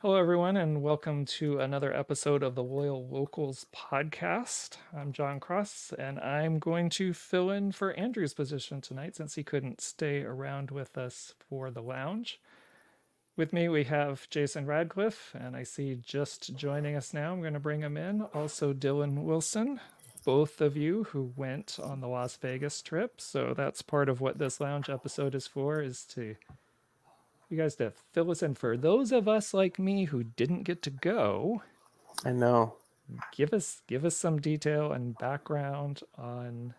Hello, everyone, and welcome to another episode of the Loyal Locals podcast. I'm John Cross, and I'm going to fill in for Andrew's position tonight since he couldn't stay around with us for the lounge. With me, we have Jason Radcliff, and I see just joining us now. I'm going to bring him in. Also, Dylan Wilson, both of you who went on the Las Vegas trip. So that's part of what this lounge episode is for, is to you guys to fill us in for those of us like me who didn't get to go. I know. Give us give us some detail and background on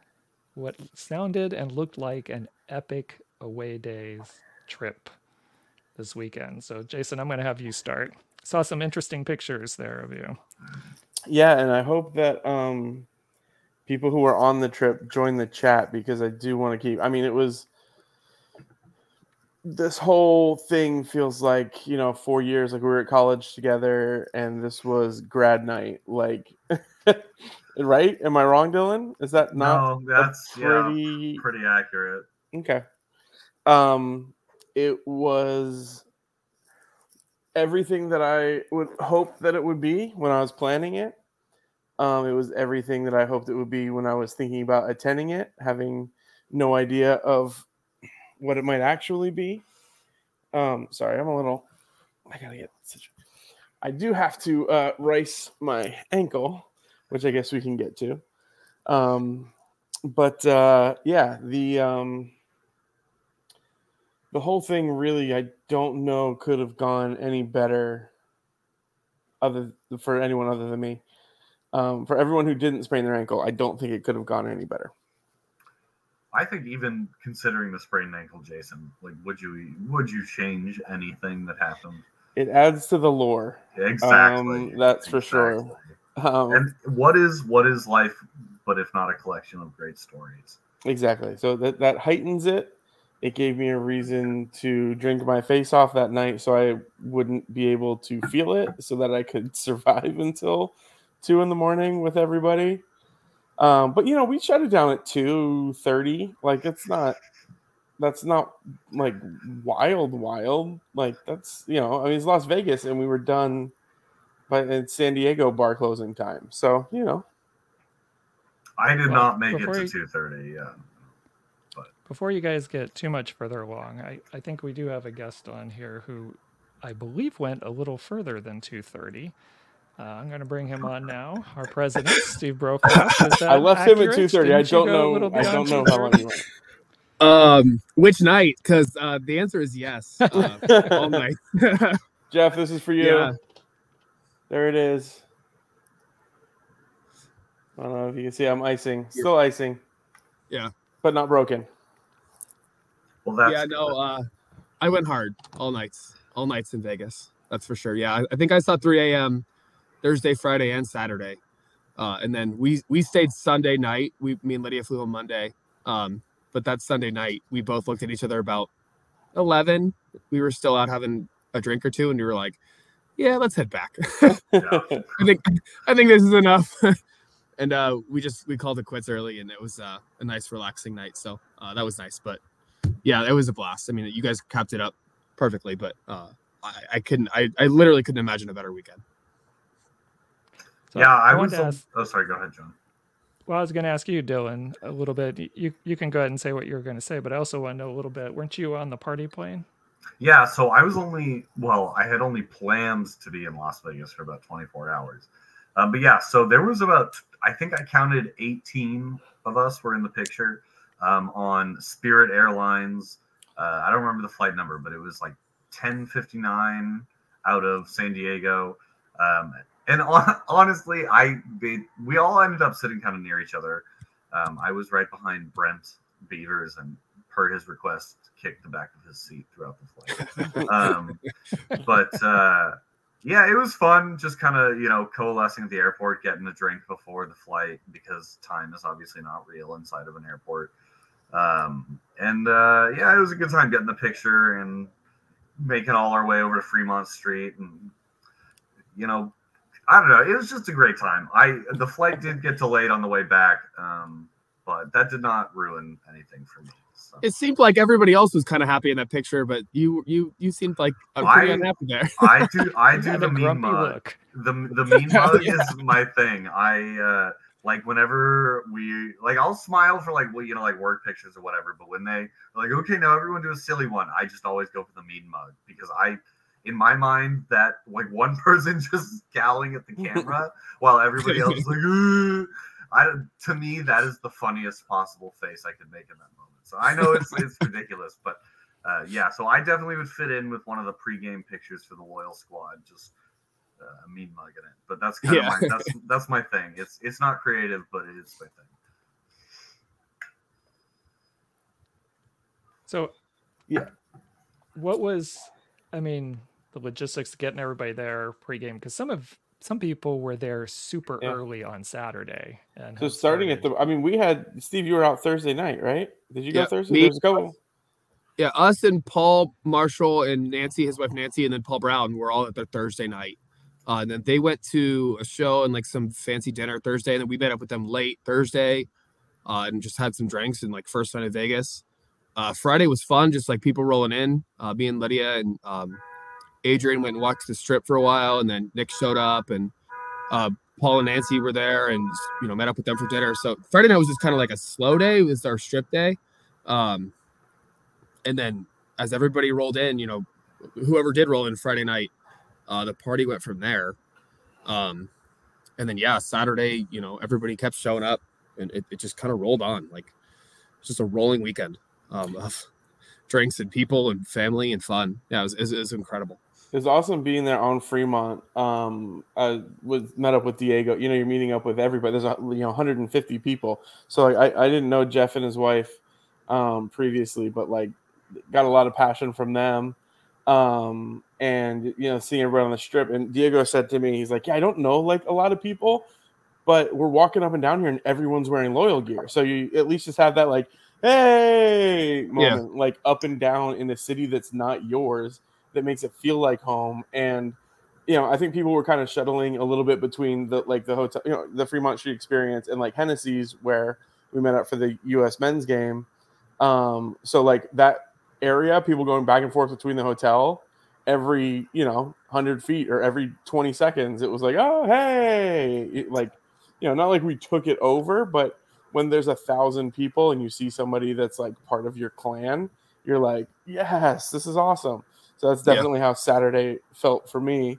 what sounded and looked like an epic away days trip this weekend. So Jason, I'm going to have you start. Saw some interesting pictures there of you. Yeah, and I hope that um people who were on the trip join the chat because I do want to keep I mean it was this whole thing feels like you know four years like we were at college together and this was grad night like right? Am i wrong dylan? Is that not no that's pretty yeah, pretty accurate. Okay. Um it was everything that i would hope that it would be when i was planning it. Um it was everything that i hoped it would be when i was thinking about attending it having no idea of what it might actually be. Um, sorry, I'm a little. I gotta get. Such, I do have to uh, rice my ankle, which I guess we can get to. Um, but uh, yeah, the um, the whole thing really, I don't know, could have gone any better. Other for anyone other than me, um, for everyone who didn't sprain their ankle, I don't think it could have gone any better. I think even considering the sprained ankle, Jason, like would you would you change anything that happened? It adds to the lore. Exactly. Um, that's exactly. for sure. Um, and what is what is life, but if not a collection of great stories? Exactly. So that that heightens it. It gave me a reason to drink my face off that night, so I wouldn't be able to feel it, so that I could survive until two in the morning with everybody. Um, but you know, we shut it down at two thirty. Like it's not that's not like wild, wild. Like that's you know, I mean it's Las Vegas and we were done by it's San Diego bar closing time. So, you know. I did well, not make it to two thirty, yeah. But before you guys get too much further along, I, I think we do have a guest on here who I believe went a little further than two thirty. Uh, I'm going to bring him on now. Our president, Steve Brokos. I left accurate? him at two thirty. I don't know. I don't know how long he went. Um, which night? Because uh, the answer is yes. Uh, all night. Jeff, this is for you. Yeah. There it is. I don't know if you can see. I'm icing. Still icing. Yeah. But not broken. Well, that's yeah. No. Uh, I went hard all nights. All nights in Vegas. That's for sure. Yeah. I, I think I saw 3 a.m. Thursday, Friday, and Saturday. Uh, and then we we stayed Sunday night. We me and Lydia flew on Monday. Um, but that Sunday night, we both looked at each other about eleven. We were still out having a drink or two, and we were like, "Yeah, let's head back." I think I think this is enough. and uh, we just we called it quits early, and it was uh, a nice, relaxing night. So uh, that was nice. But yeah, it was a blast. I mean, you guys capped it up perfectly, but uh, I, I couldn't. I, I literally couldn't imagine a better weekend. So yeah, I, I was. Ask, oh, sorry. Go ahead, John. Well, I was going to ask you, Dylan, a little bit. You you can go ahead and say what you were going to say, but I also want to know a little bit. Weren't you on the party plane? Yeah, so I was only well, I had only plans to be in Las Vegas for about 24 hours. Um, but yeah, so there was about I think I counted 18 of us were in the picture um, on Spirit Airlines. Uh, I don't remember the flight number, but it was like 1059 out of San Diego. Um, and honestly, I they, we all ended up sitting kind of near each other. Um, I was right behind Brent Beavers, and per his request, kicked the back of his seat throughout the flight. um, but uh, yeah, it was fun. Just kind of you know coalescing at the airport, getting a drink before the flight because time is obviously not real inside of an airport. Um, and uh, yeah, it was a good time getting the picture and making all our way over to Fremont Street and you know I don't know. It was just a great time. I the flight did get delayed on the way back, um, but that did not ruin anything for me. So. It seemed like everybody else was kind of happy in that picture, but you you you seemed like pretty I- unhappy there. I do I do the a mean mug. look. the the mean mug Yeah. is my thing. I uh like whenever we like I'll smile for like well you know like work pictures or whatever, but when they like okay now everyone do a silly one, I just always go for the mean mug because I in my mind that like one person just scowling at the camera while everybody else is like "Ugh." I to me that is the funniest possible face I could make in that moment. So I know it's it's ridiculous, but uh, yeah, so I definitely would fit in with one of the pregame pictures for the loyal squad. Just uh, a mean mugging it. But that's kind Yeah. of my that's that's my thing. It's it's not creative, but it is my thing. So, Yeah. What was, I mean, the logistics of getting everybody there pregame? Because some of some people were there super Yeah. early on Saturday, and So had starting at the, I mean, we had Steve. You were out Thursday night, right? Did you go Thursday? me- There's a couple. yeah, us and Paul Marshall and Nancy, his wife Nancy, and then Paul Brown were all at their Thursday night. Uh, and then they went to a show and like some fancy dinner Thursday, and then we met up with them late Thursday, uh, and just had some drinks and like first night in Vegas. Uh, Friday was fun, just like people rolling in. Uh, me and Lydia and um, Adrian went and walked the strip for a while, and then Nick showed up, and uh, Paul and Nancy were there, and you know met up with them for dinner. So Friday night was just kind of like a slow day. It was our strip day. Um, and then as everybody rolled in, you know, whoever did roll in Friday night, uh, the party went from there. Um, and then yeah, Saturday, you know, everybody kept showing up, and it, it just kind of rolled on like it's just a rolling weekend um, of drinks and people and family and fun. Yeah, it was, it was, it was incredible. It was awesome being there on Fremont. Um, I was met up with Diego. You know, you're meeting up with everybody. There's a, you know 150 people. So like, I I didn't know Jeff and his wife um, previously, but like got a lot of passion from them. Um, and you know, seeing everybody on the strip. And Diego said to me, he's like, "Yeah, I don't know like a lot of people, but we're walking up and down here, and everyone's wearing loyal gear. So you at least just have that like." Hey, moment like up and down in a city that's not yours that makes it feel like home. And you know i think people were kind of shuttling a little bit between the like the hotel you know the fremont street experience and like hennessy's where we met up for the us men's game. Um so like that area people going back and forth between the hotel every you know 100 feet or every 20 seconds it was like oh hey! It- like you know not like we took it over but when there's a thousand people and you see somebody that's like part of your clan you're like yes this is awesome so that's Yeah. definitely how Saturday felt for me.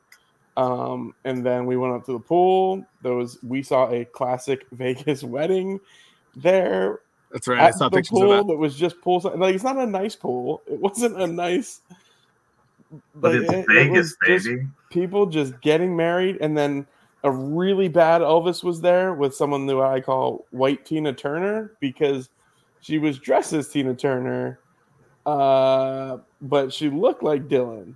Um, and then we went up to the pool. There was we saw a classic Vegas wedding there That's right. I saw the pictures pool of that. that was just pool. Like it's not a nice pool. It wasn't a nice. But like, it's it- it Vegas, was just baby. people just getting married, and then a really bad Elvis was there with someone that I call White Tina Turner because she was dressed as Tina Turner, uh, but she looked like Dylan.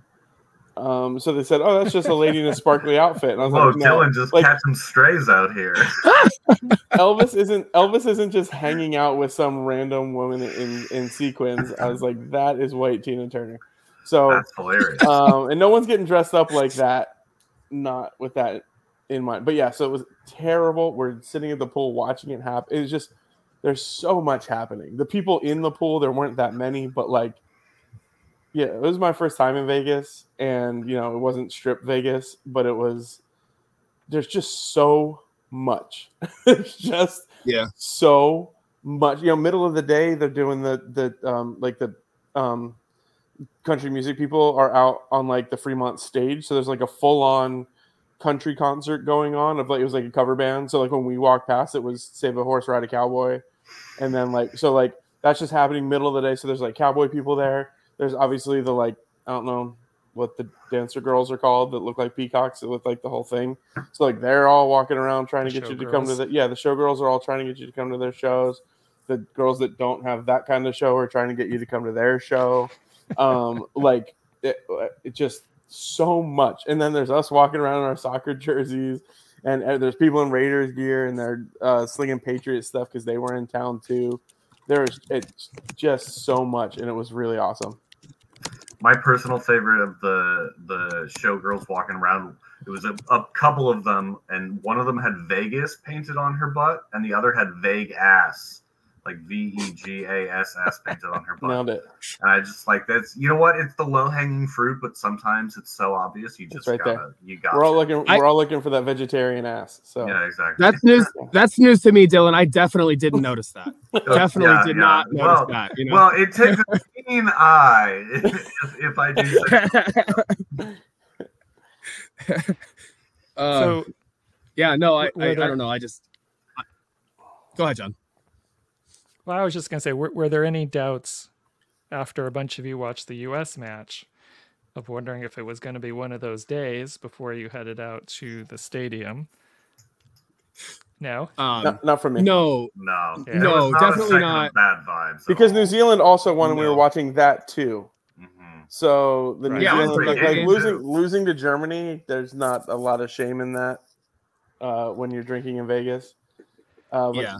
Um, so they said, "Oh, that's just a lady in a sparkly outfit." And I was Whoa, like, "No, Dylan just like- catching strays out here. Elvis isn't Elvis isn't just hanging out with some random woman in in sequins." I was like, "That is White Tina Turner." So That's hilarious. um, and no one's getting dressed up like that, not with that in mind. But yeah, so it was terrible. We're sitting at the pool watching it happen. It was just there's so much happening. The people in the pool, there weren't that many, but like, yeah, it was my first time in Vegas, and you know, it wasn't strip Vegas, but it was. There's just so much. it's just Yeah. so much. You know, middle of the day, they're doing the the um like the um country music people are out on like the Fremont stage. So there's like a full on country concert going on of like it was like a cover band. So like when we walked past, it was Save a Horse, Ride a Cowboy, and then like so like that's just happening middle of the day. So there's like cowboy people there. There's obviously the like I don't know what the dancer girls are called that look like peacocks that look like the whole thing. So like they're all walking around trying to The get you to come to the yeah the showgirls are all trying to get you to come to their shows. The girls that don't have that kind of show are trying to get you to come to their show. Um, like it, it just so much. And then there's us walking around in our soccer jerseys, and uh, there's people in Raiders gear and they're uh, slinging Patriot stuff because they were in town too. There's it's just so much, and it was really awesome. My personal favorite of the the showgirls walking around. It was a, a couple of them, and one of them had Vegas painted on her butt, and the other had vague ass like V E G A S S painted on her butt. Nailed it. And I just like that's you know what? It's the low hanging fruit, but sometimes it's so obvious you just right gotta there. you got We're all looking. I- we're all looking for that vegetarian ass. So Yeah, exactly. That's news. That's news to me, Dylan. I definitely didn't notice that. Definitely Yeah, did yeah. not notice Well, that. You know. Well, it takes a keen eye if, if I do say Uh, so yeah, no, I, I, I don't know. I just I- go ahead, John. Well, I was just going to say, were, were there any doubts after a bunch of you watched the U.S. match of wondering if it was going to be one of those days before you headed out to the stadium? No. Um, not, not for me. no, no. Yeah. No, not definitely not. Bad vibes. because all. New Zealand also won, and we were watching that too. Mhm. So the New Yeah, Zealand, like, like losing losing to Germany, there's not a lot of shame in that uh, when you're drinking in Vegas. Uh, but, yeah,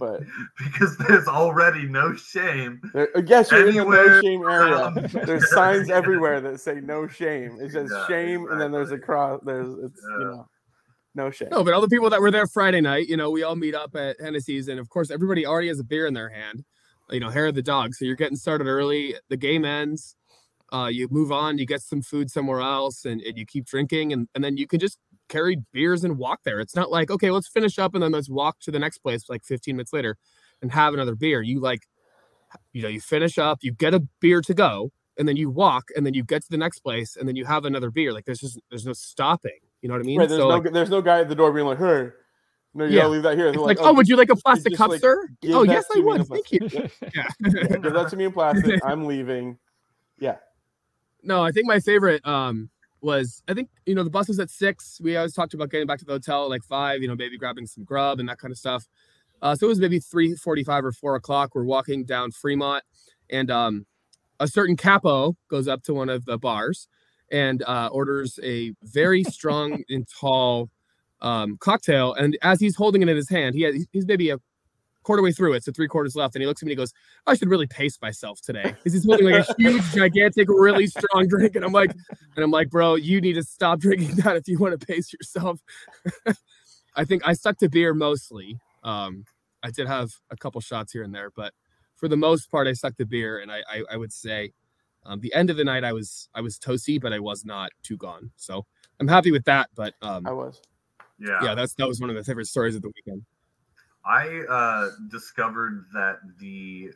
but because there's already no shame. there, uh, yes, you're in the no shame area. around There's signs everywhere that say no shame. It says Yeah, shame, and then there's a cross. There's it's you know no shame. no, but all the people that were there Friday night, you know, we all meet up at Hennessy's, and of course, everybody already has a beer in their hand. You know, hair of the dog. So you're getting started early. The game ends. Uh, you move on. You get some food somewhere else, and, and you keep drinking, and, and then you can just carry beers and walk there. It's not like okay, let's finish up and then let's walk to the next place like 15 minutes later and have another beer. You like, you know, you finish up, you get a beer to go, and then you walk, and then you get to the next place, and then you have another beer. Like there's just there's no stopping. You know what I mean? Right, there's so no like, there's no guy at the door being like, "Hey, no, you Yeah. gotta leave that here." it's They're like, oh, would you like a plastic cup, like, sir? Oh yes, I would. Thank you. Yeah, Yeah. give that to me in plastic. I'm leaving. Yeah. No, I think my favorite um was I think you know the bus was at six. We always talked about getting back to the hotel at like five. You know, maybe grabbing some grub and that kind of stuff. Uh, so it was maybe three forty-five or four o'clock. We're walking down Fremont, and um, a certain capo goes up to one of the bars and uh, orders a very strong and tall um, cocktail. And as he's holding it in his hand, he has, he's maybe a quarter way through it, so three quarters left, and he looks at me and he goes, "I should really pace myself today." 'Cause he's holding like a huge, gigantic, really strong drink, and I'm like, and I'm like, bro, you need to stop drinking that if you want to pace yourself. I think I stuck to beer mostly. Um, I did have a couple shots here and there, but for the most part, I stuck to beer, and I I, I would say. Um, the end of the night, I was I was toasty, but I was not too gone. So I'm happy with that. But um, I was. Yeah. yeah, that's that was one of the favorite stories of the weekend. I uh, discovered that the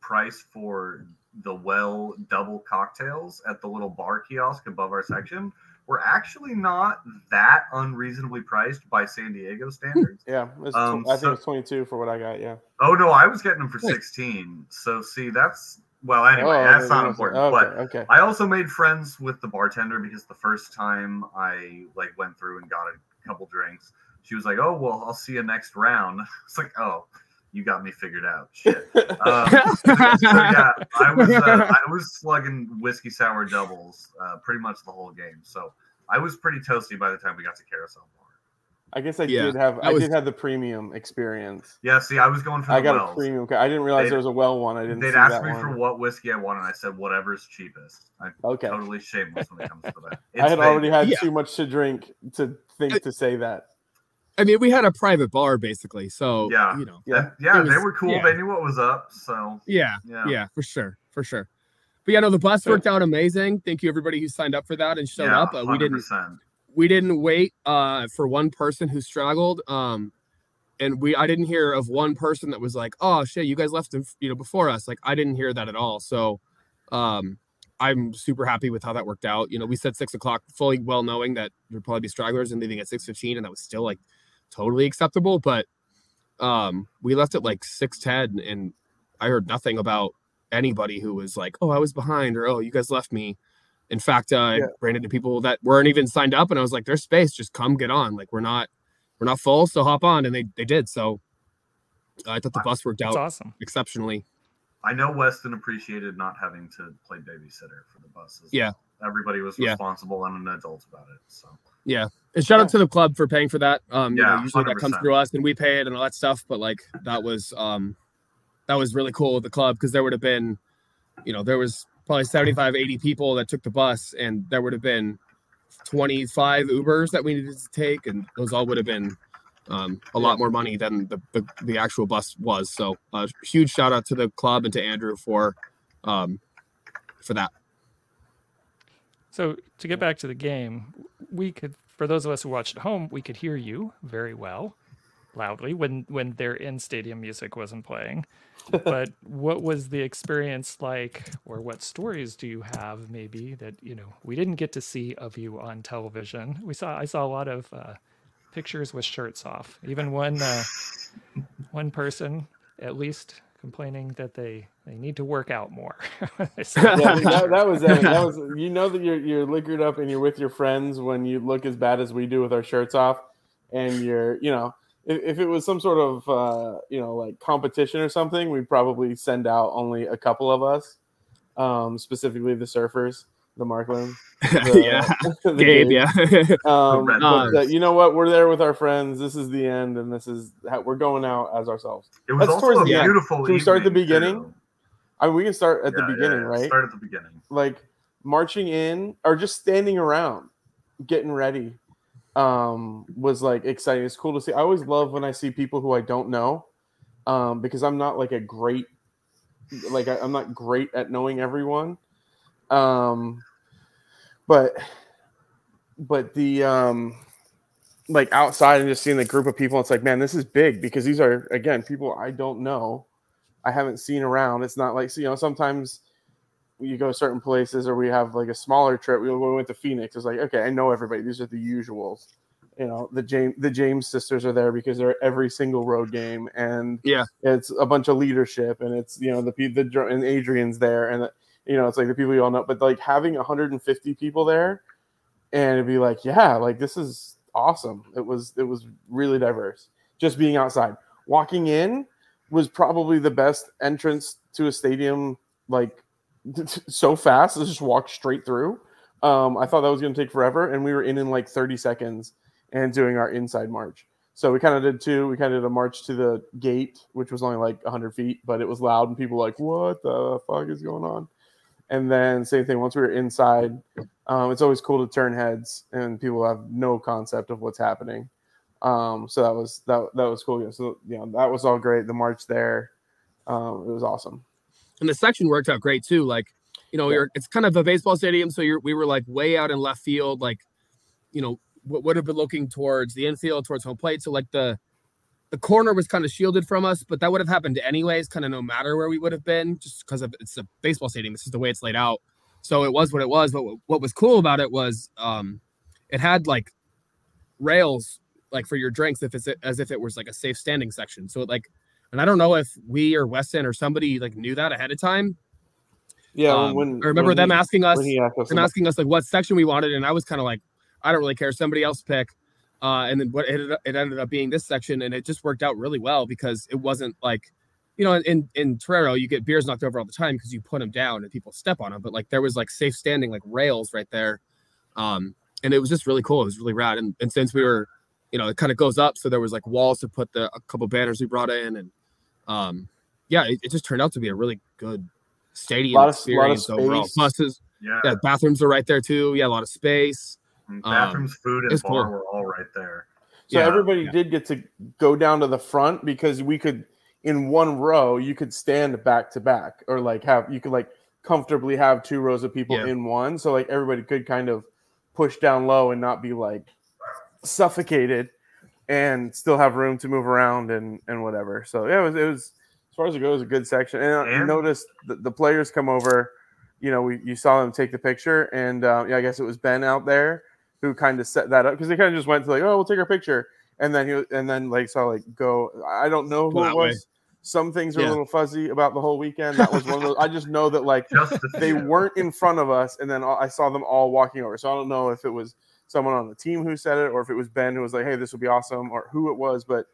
price for the well double cocktails at the little bar kiosk above our section were actually not that unreasonably priced by San Diego standards. Yeah, Um, tw- I think so- it's 22 for what I got. Yeah. oh no, I was getting them for 16. So see, that's well anyway, Oh, that's not okay, important. Okay, But okay. I also made friends with the bartender because the first time I like went through and got a couple drinks, she was like, "Oh well, I'll see you next round." It's like, "Oh, you got me figured out." Shit. Um, so yeah, I was uh, I was slugging whiskey sour doubles uh, pretty much the whole game. So I was pretty toasty by the time we got to Carousel Bar. I guess I Yeah, did have that I was- did have the premium experience. Yeah, see, I was going for the I got wells. a premium. I didn't realize They'd- there was a well one. I didn't. They'd see asked that me one. for what whiskey I wanted. and I said whatever's cheapest. I'm Okay. totally shameless when it comes to that. I had It's already had Yeah. too much to drink to think to say that. I mean, we had a private bar basically, so Yeah. you know, Yeah. yeah, It they were cool. yeah. They knew what was up. So yeah, yeah, yeah, for sure, for sure. But yeah, no, the bus So- worked out amazing. Thank you everybody who signed up for that and showed Yeah, up. Uh, we didn't we didn't wait uh for one person who struggled. Um, and we I didn't hear of one person that was like, oh shit, you guys left in, you know before us. Like I didn't hear that at all. So, um, I'm super happy with how that worked out. You know, we said six o'clock, fully well knowing that there'd probably be stragglers and leaving at six fifteen, and that was still like totally acceptable. But um, we left at like six ten, and I heard nothing about anybody who was like, "Oh, I was behind," or "Oh, you guys left me." In fact, uh, I ran into people that weren't even signed up, and I was like, "There's space, just come get on." Like we're not, we're not full, so hop on, and they they did. So I thought the bus worked That's out awesome. exceptionally. I know Weston appreciated not having to play babysitter for the buses. Yeah. Everybody was Yeah. responsible and an adult about it. So And shout Yeah. out to the club for paying for that. Um, you know, Yeah, usually that comes through us and we pay it and all that stuff. But like that was um that was really cool with the club because there would have been, you know, there was probably 75, 80 people that took the bus and there would have been 25 Ubers that we needed to take, and those all would have been um, a lot more money than the, the, the actual bus was. So uh, huge shout out to the club and to Andrew for um, for that. So to get back to the game, we could, for those of us who watched at home, we could hear you very well, loudly when when their in stadium music wasn't playing. but what was the experience like, or what stories do you have maybe that you know we didn't get to see of you on television? We saw I saw a lot of uh, pictures with shirts off. Even one uh, one person at least complaining that they they need to work out more. that, that, was that was you know that you're you're liquored up and you're with your friends when you look as bad as we do with our shirts off, and you're you know if, if it was some sort of uh, you know like competition or something, we'd probably send out only a couple of us, um, specifically the surfers the Markland. The, yeah, the Gabe, yeah. um, but uh, you know what? We're there with our friends. This is the end, and this is how we're going out as ourselves. It was That's also a beautiful. Can we start at the beginning? Too. I mean, we can start at yeah, the beginning, yeah, right? Start at the beginning. Like marching in or just standing around, getting ready, um, was like exciting. It's cool to see. I always love when I see people who I don't know, um, because I'm not like a great, like I, I'm not great at knowing everyone. Um, but but the um like outside and just seeing the group of people, it's like, man, this is big because these are again people I don't know, I haven't seen around. It's not like you know sometimes you go certain places or we have like a smaller trip. We, we went to Phoenix. It's like okay, I know everybody. These are the usuals. You know the James the James sisters are there because they're every single road game, and yeah, it's a bunch of leadership, and it's you know the the and Adrian's there, and you know, it's like the people you all know, but like having 150 people there and it'd be like, yeah, like this is awesome. It was it was really diverse. Just being outside. Walking in was probably the best entrance to a stadium like so fast. Let's just walk straight through. Um, I thought that was going to take forever, and we were in in like 30 seconds and doing our inside march. So we kind of did two. We kind of did a march to the gate, which was only like 100 feet, but it was loud, and people like, "What the fuck is going on?" And then same thing. Once we were inside, um, it's always cool to turn heads, and people have no concept of what's happening. Um, so that was that that was cool. So you know that was all great. The march there, um, it was awesome. And the section worked out great too. Like you know, yeah. it's kind of a baseball stadium, so you're we were like way out in left field, like you know, would have been looking towards the infield, towards home plate. So like the the corner was kind of shielded from us, but that would have happened anyways, kind of no matter where we would have been, just because of it's a baseball stadium. This is the way it's laid out. So it was what it was. But what was cool about it was um, it had like rails like for your drinks if it's as if it was like a safe standing section. So it, like, and I don't know if we or Weston or somebody like knew that ahead of time. Yeah, um, when I remember when them he, asking us, them asking us like what section we wanted, and I was kind of like, I don't really care. Somebody else pick. Uh, and then what it, it ended up being this section, and it just worked out really well because it wasn't like, you know, in in Torero you get beers knocked over all the time because you put them down and people step on them, but like there was like safe standing like rails right there, um, and it was just really cool. It was really rad, and and since we were, you know, it kind of goes up, so there was like walls to put the a couple banners we brought in, and um, yeah, it, it just turned out to be a really good stadium lot of, experience lot of overall. Buses, yeah. yeah, bathrooms are right there too. Yeah, a lot of space. Um, bathrooms, um, food, and bar cool. were all right there. So yeah, everybody yeah. did get to go down to the front because we could, in one row, you could stand back to back, or like have you could like comfortably have two rows of people yeah. in one. So like everybody could kind of push down low and not be like suffocated, and still have room to move around and and whatever. So yeah, it was it was as far as it goes a good section. And, and I noticed the, the players come over. You know, we you saw them take the picture, and uh, yeah, I guess it was Ben out there who kind of set that up because they kind of just went to like, oh, we'll take our picture, and then he and then like saw like go. I don't know who it was. Way. Some things are yeah. a little fuzzy about the whole weekend. That was one of those. I just know that like they weren't in front of us, and then I saw them all walking over. So I don't know if it was someone on the team who said it, or if it was Ben who was like, "Hey, this would be awesome," or who it was. But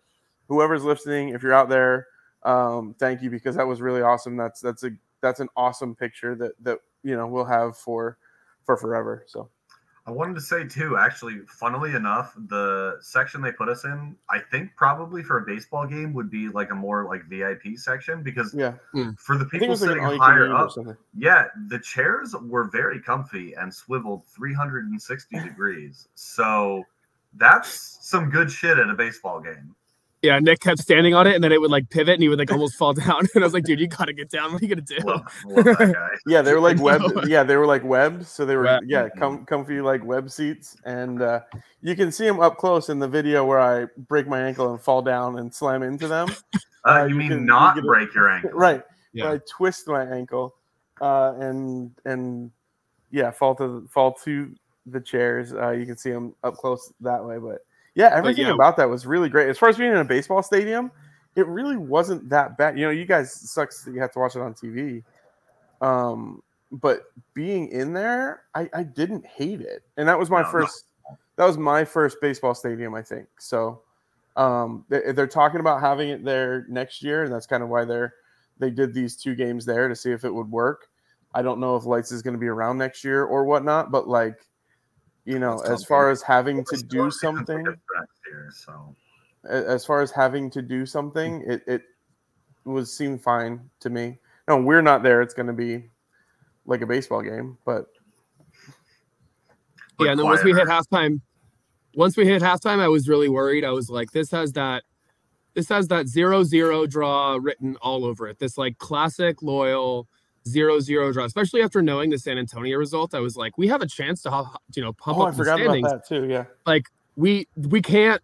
whoever's listening, if you're out there, um, thank you because that was really awesome. That's that's a that's an awesome picture that that you know we'll have for for forever. So I wanted to say too, actually, funnily enough, the section they put us in, I think probably for a baseball game would be like a more like VIP section because yeah, hmm. for the people sitting like higher up, yeah, the chairs were very comfy and swiveled 360 degrees. So That's some good shit at a baseball game. Yeah, Nick kept standing on it, and then it would like pivot, and he would like almost fall down. And I was like, "Dude, you gotta get down. What are you gonna do?" Love, love. Yeah, they were like web. Yeah, they were like webbed, so they were Web. yeah com- comfy like web seats, and uh, you can see them up close in the video where I break my ankle and fall down and slam into them. Uh, Uh, you you mean can- not get it- break your ankle? right, Yeah. I twist my ankle, uh, and and yeah, fall to fall to the chairs. Uh, you can see them up close that way, but yeah, everything yeah. about that was really great. As far as being in a baseball stadium, it really wasn't that bad. You know, you guys sucks that you have to watch it on TV. Um, but being in there, I, I didn't hate it, and that was my No, no. first. That was my first baseball stadium, I think. So, um, they, they're talking about having it there next year, and that's kind of why they're they did these two games there to see if it would work. I don't know if Lights is going to be around next year or whatnot, but like, you know, That's as far as having to do something, tickets for next year, so as far as having to do something, it, it was seemed fine to me. No, we're not there. It's going to be like a baseball game, but but yeah, and then once we hit quieter. halftime, once we hit halftime, I was really worried. I was like, this has that, this has that zero zero draw written all over it. This like classic loyal zero zero draw, especially after knowing the San Antonio result. I was like, we have a chance to, you know, pump oh, I up the forgot about standings. that too. Yeah, Like we we can't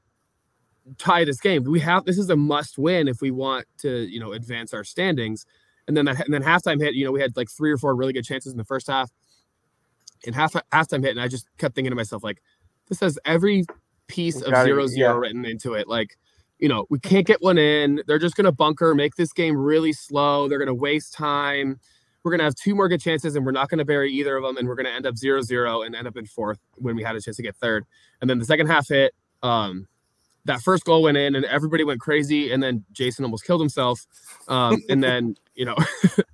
tie this game. We have this is a must win if we want to, you know, advance our standings. And then that and then halftime hit. You know, we had like three or four really good chances in the first half. And half halftime hit, and I just kept thinking to myself, like, this has every piece of zero zero yeah. written into it. Like, you know, we can't get one in. They're just gonna bunker, make this game really slow. They're gonna waste time. We're gonna have two more good chances, and we're not gonna bury either of them, and we're gonna end up zero zero and end up in fourth when we had a chance to get third. And then the second half hit. Um, that first goal went in, and everybody went crazy, and then Jason almost killed himself. Um, and then you know,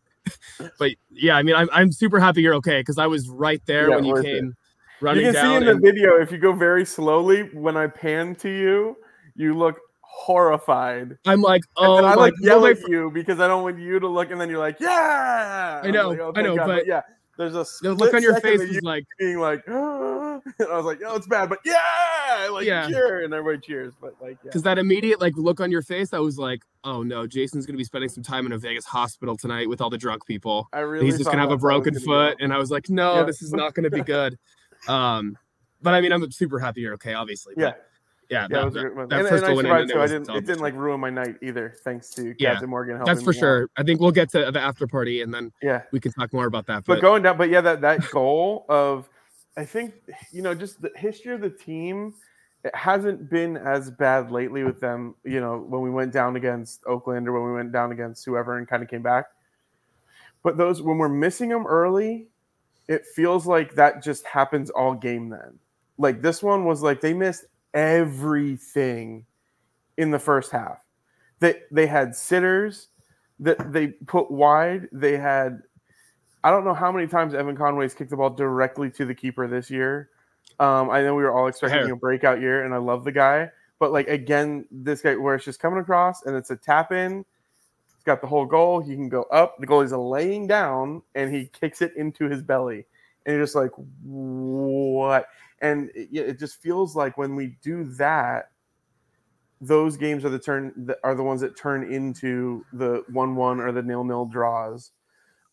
but yeah, I mean, I'm I'm super happy you're okay because I was right there Yeah, when you worth it. came running you can see in the video if you go very slowly when I pan to you, you look horrified. I'm like, And oh, then I like yell at you because I don't want you to look, and then you're like, "Yeah." I know, like, "Oh, I know, God." but- yeah, there's a the look on your face you like, being like, "Ah," and I was like, "Oh, it's bad," but yeah, like Yeah. cheer, and everybody cheers. But like, yeah, because that immediate like look on your face, I was like, oh no, Jason's gonna be spending some time in a Vegas hospital tonight with all the drunk people. I really He's just gonna have a that's how it was broken foot, and I was like, no, Yeah. this is not gonna be good. Um, but I mean, I'm super happy you're okay, obviously. But yeah, yeah, that- was a that- great one. that and, first and I goal went in, survived it too. I didn't. It didn't like ruin my night either, thanks to Yeah, Captain Morgan helping. that's for me out. sure. I think we'll get to the after party, and then Yeah. we can talk more about that. but But, going down but yeah that that goal of i think you know just the history of the team it hasn't been as bad lately with them you know when we went down against oakland or when we went down against whoever and kind of came back but those when we're missing them early it feels like that just happens all game then like this one was like they missed everything in the first half they they had sitters that they put wide they had I don't know how many times Evan Conway's kicked the ball directly to the keeper this year. Um, I know we were all expecting a breakout year, and I love the guy. But like again, this guy where it's just coming across and it's a tap in. He's got the whole goal. He can go up. The goalie's laying down, and he kicks it into his belly. And you're just like, what? And it, it just feels like when we do that, those games are the turn are the ones that turn into the one one or the nil nil draws.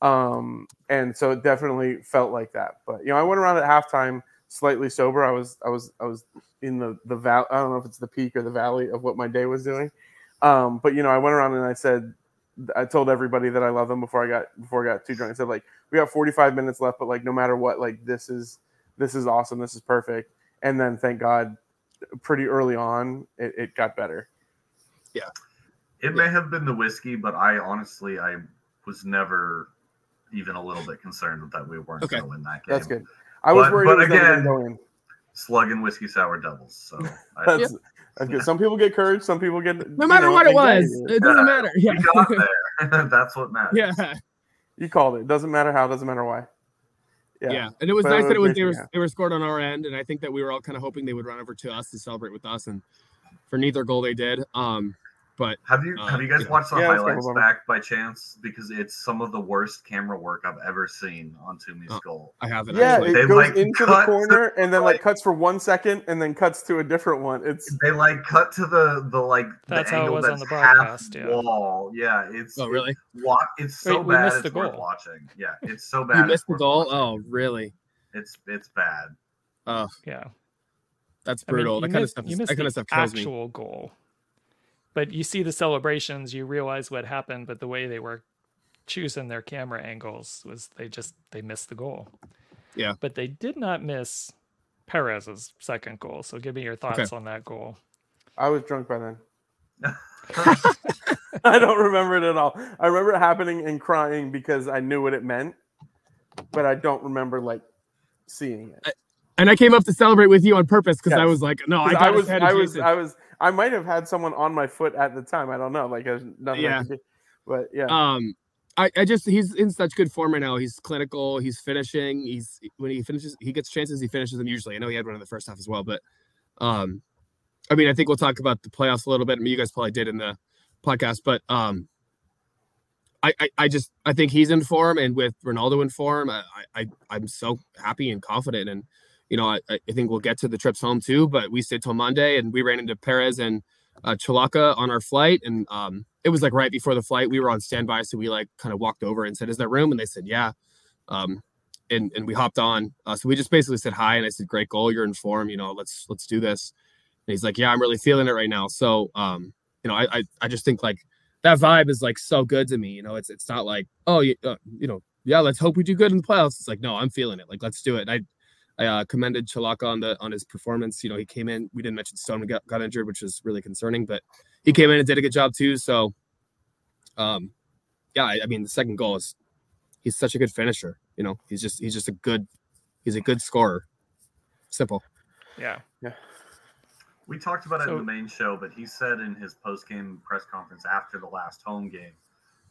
Um and so it definitely felt like that. But you know i went around at halftime slightly sober. I was i was i was in the the val i don't know if it's the peak or the valley of what my day was doing. Um but you know i went around and i said i told everybody that i love them before i got before i got too drunk. I said like we got 45 minutes left but like no matter what like this is this is awesome this is perfect and then thank god pretty early on it, it got better Yeah. It may have been the whiskey, but I honestly I was never even a little bit concerned that we weren't Okay. going to win that game. that's good i was But- worried but it was never gonna again- go in. Slug and whiskey sour doubles. So I, That's, that's good. Some people get courage. Some people get no matter what it was, it doesn't Yeah. matter. Yeah, we got there. that's what matters. yeah, You called it. Doesn't matter how. Doesn't matter why. Yeah, And it was But nice that it was was they were yeah. they were scored on our end, and I think that we were all kind of hoping they would run over to us to celebrate with us, and for neither goal they did. Um, But have you uh, have you guys yeah. watched the Yeah, it's highlights kinda back by chance? Because it's some of the worst camera work I've ever seen on Toomey's Oh. goal. I haven't. Yeah, actually. it They, goes like, into the cut corner and then like like- cuts for one second and then cuts to a different one. It's They like cut to the the like That's the how it angle was on that's the half broadcast, yeah. wall. Yeah, it's oh, really? Wa- it's so Wait, we bad. missed It's the worth goal. watching. Yeah, it's so bad. You missed the goal. watching. Oh, really? It's it's bad. Oh, Yeah. that's I mean, brutal. that kind of stuff. you is- missed That kind the of stuff kills me. actual goal. But you see the celebrations, you realize what happened, but the way they were choosing their camera angles was they just they missed the goal. Yeah. But they did not miss Perez's second goal. So give me your thoughts on that goal. I was drunk by then. I don't remember it at all. I remember it happening and crying because I knew what it meant, but I don't remember like seeing it. And I came up to celebrate with you on purpose because I was like, no, I, 'Cause I, was, say hi to I was, I was, I might have had someone on my foot at the time. I don't know. Like, there's nothing. Yeah. But yeah, um I, I just he's in such good form right now. He's clinical, he's finishing, he's when he finishes he gets chances, he finishes them usually. I know he had one in the first half as well, but um I mean I think we'll talk about the playoffs a little bit. I mean you guys probably did in the podcast, but um I, I, I just I think he's in form and with Ronaldo in form, I, I I'm so happy and confident and you know I, I think we'll get to the trips home too, but we stayed till Monday and we ran into Perez and uh, Chalaka on our flight, and um, it was like right before the flight. We were on standby, so we like kind of walked over and said, "Is there room?" And they said, "Yeah." Um, and and we hopped on. Uh, so we just basically said hi, and I said, "Great goal, you're in form. You know, let's let's do this." And he's like, "Yeah, I'm really feeling it right now." So um, you know, I I, I just think like that vibe is like so good to me. You know, it's it's not like oh you uh, you know yeah let's hope we do good in the playoffs. It's like no, I'm feeling it. Like let's do it. And I I uh, commended Chalaka on the on his performance. You know, he came in. We didn't mention Stone got, got injured, which was really concerning, but he came in and did a good job too. So, um, yeah, I, I mean, the second goal is he's such a good finisher. You know, he's just he's just a good he's a good scorer. Simple. Yeah. Yeah. We talked about it So- in the main show, but he said in his post game press conference after the last home game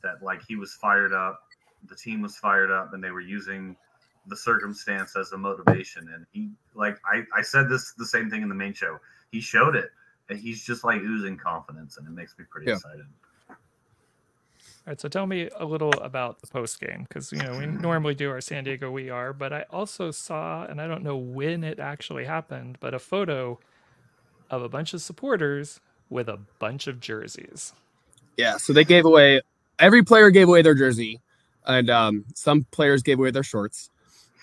that like he was fired up, the team was fired up, and they were using the circumstance as a motivation. And he like I, I said this the same thing in the main show. He showed it. And he's just like oozing confidence, and it makes me pretty Yeah. excited. All right, so tell me a little about the post game because you know we normally do our San Diego We Are, but I also saw, and I don't know when it actually happened, but a photo of a bunch of supporters with a bunch of jerseys. Yeah. So they gave away every player gave away their jersey, and um, some players gave away their shorts.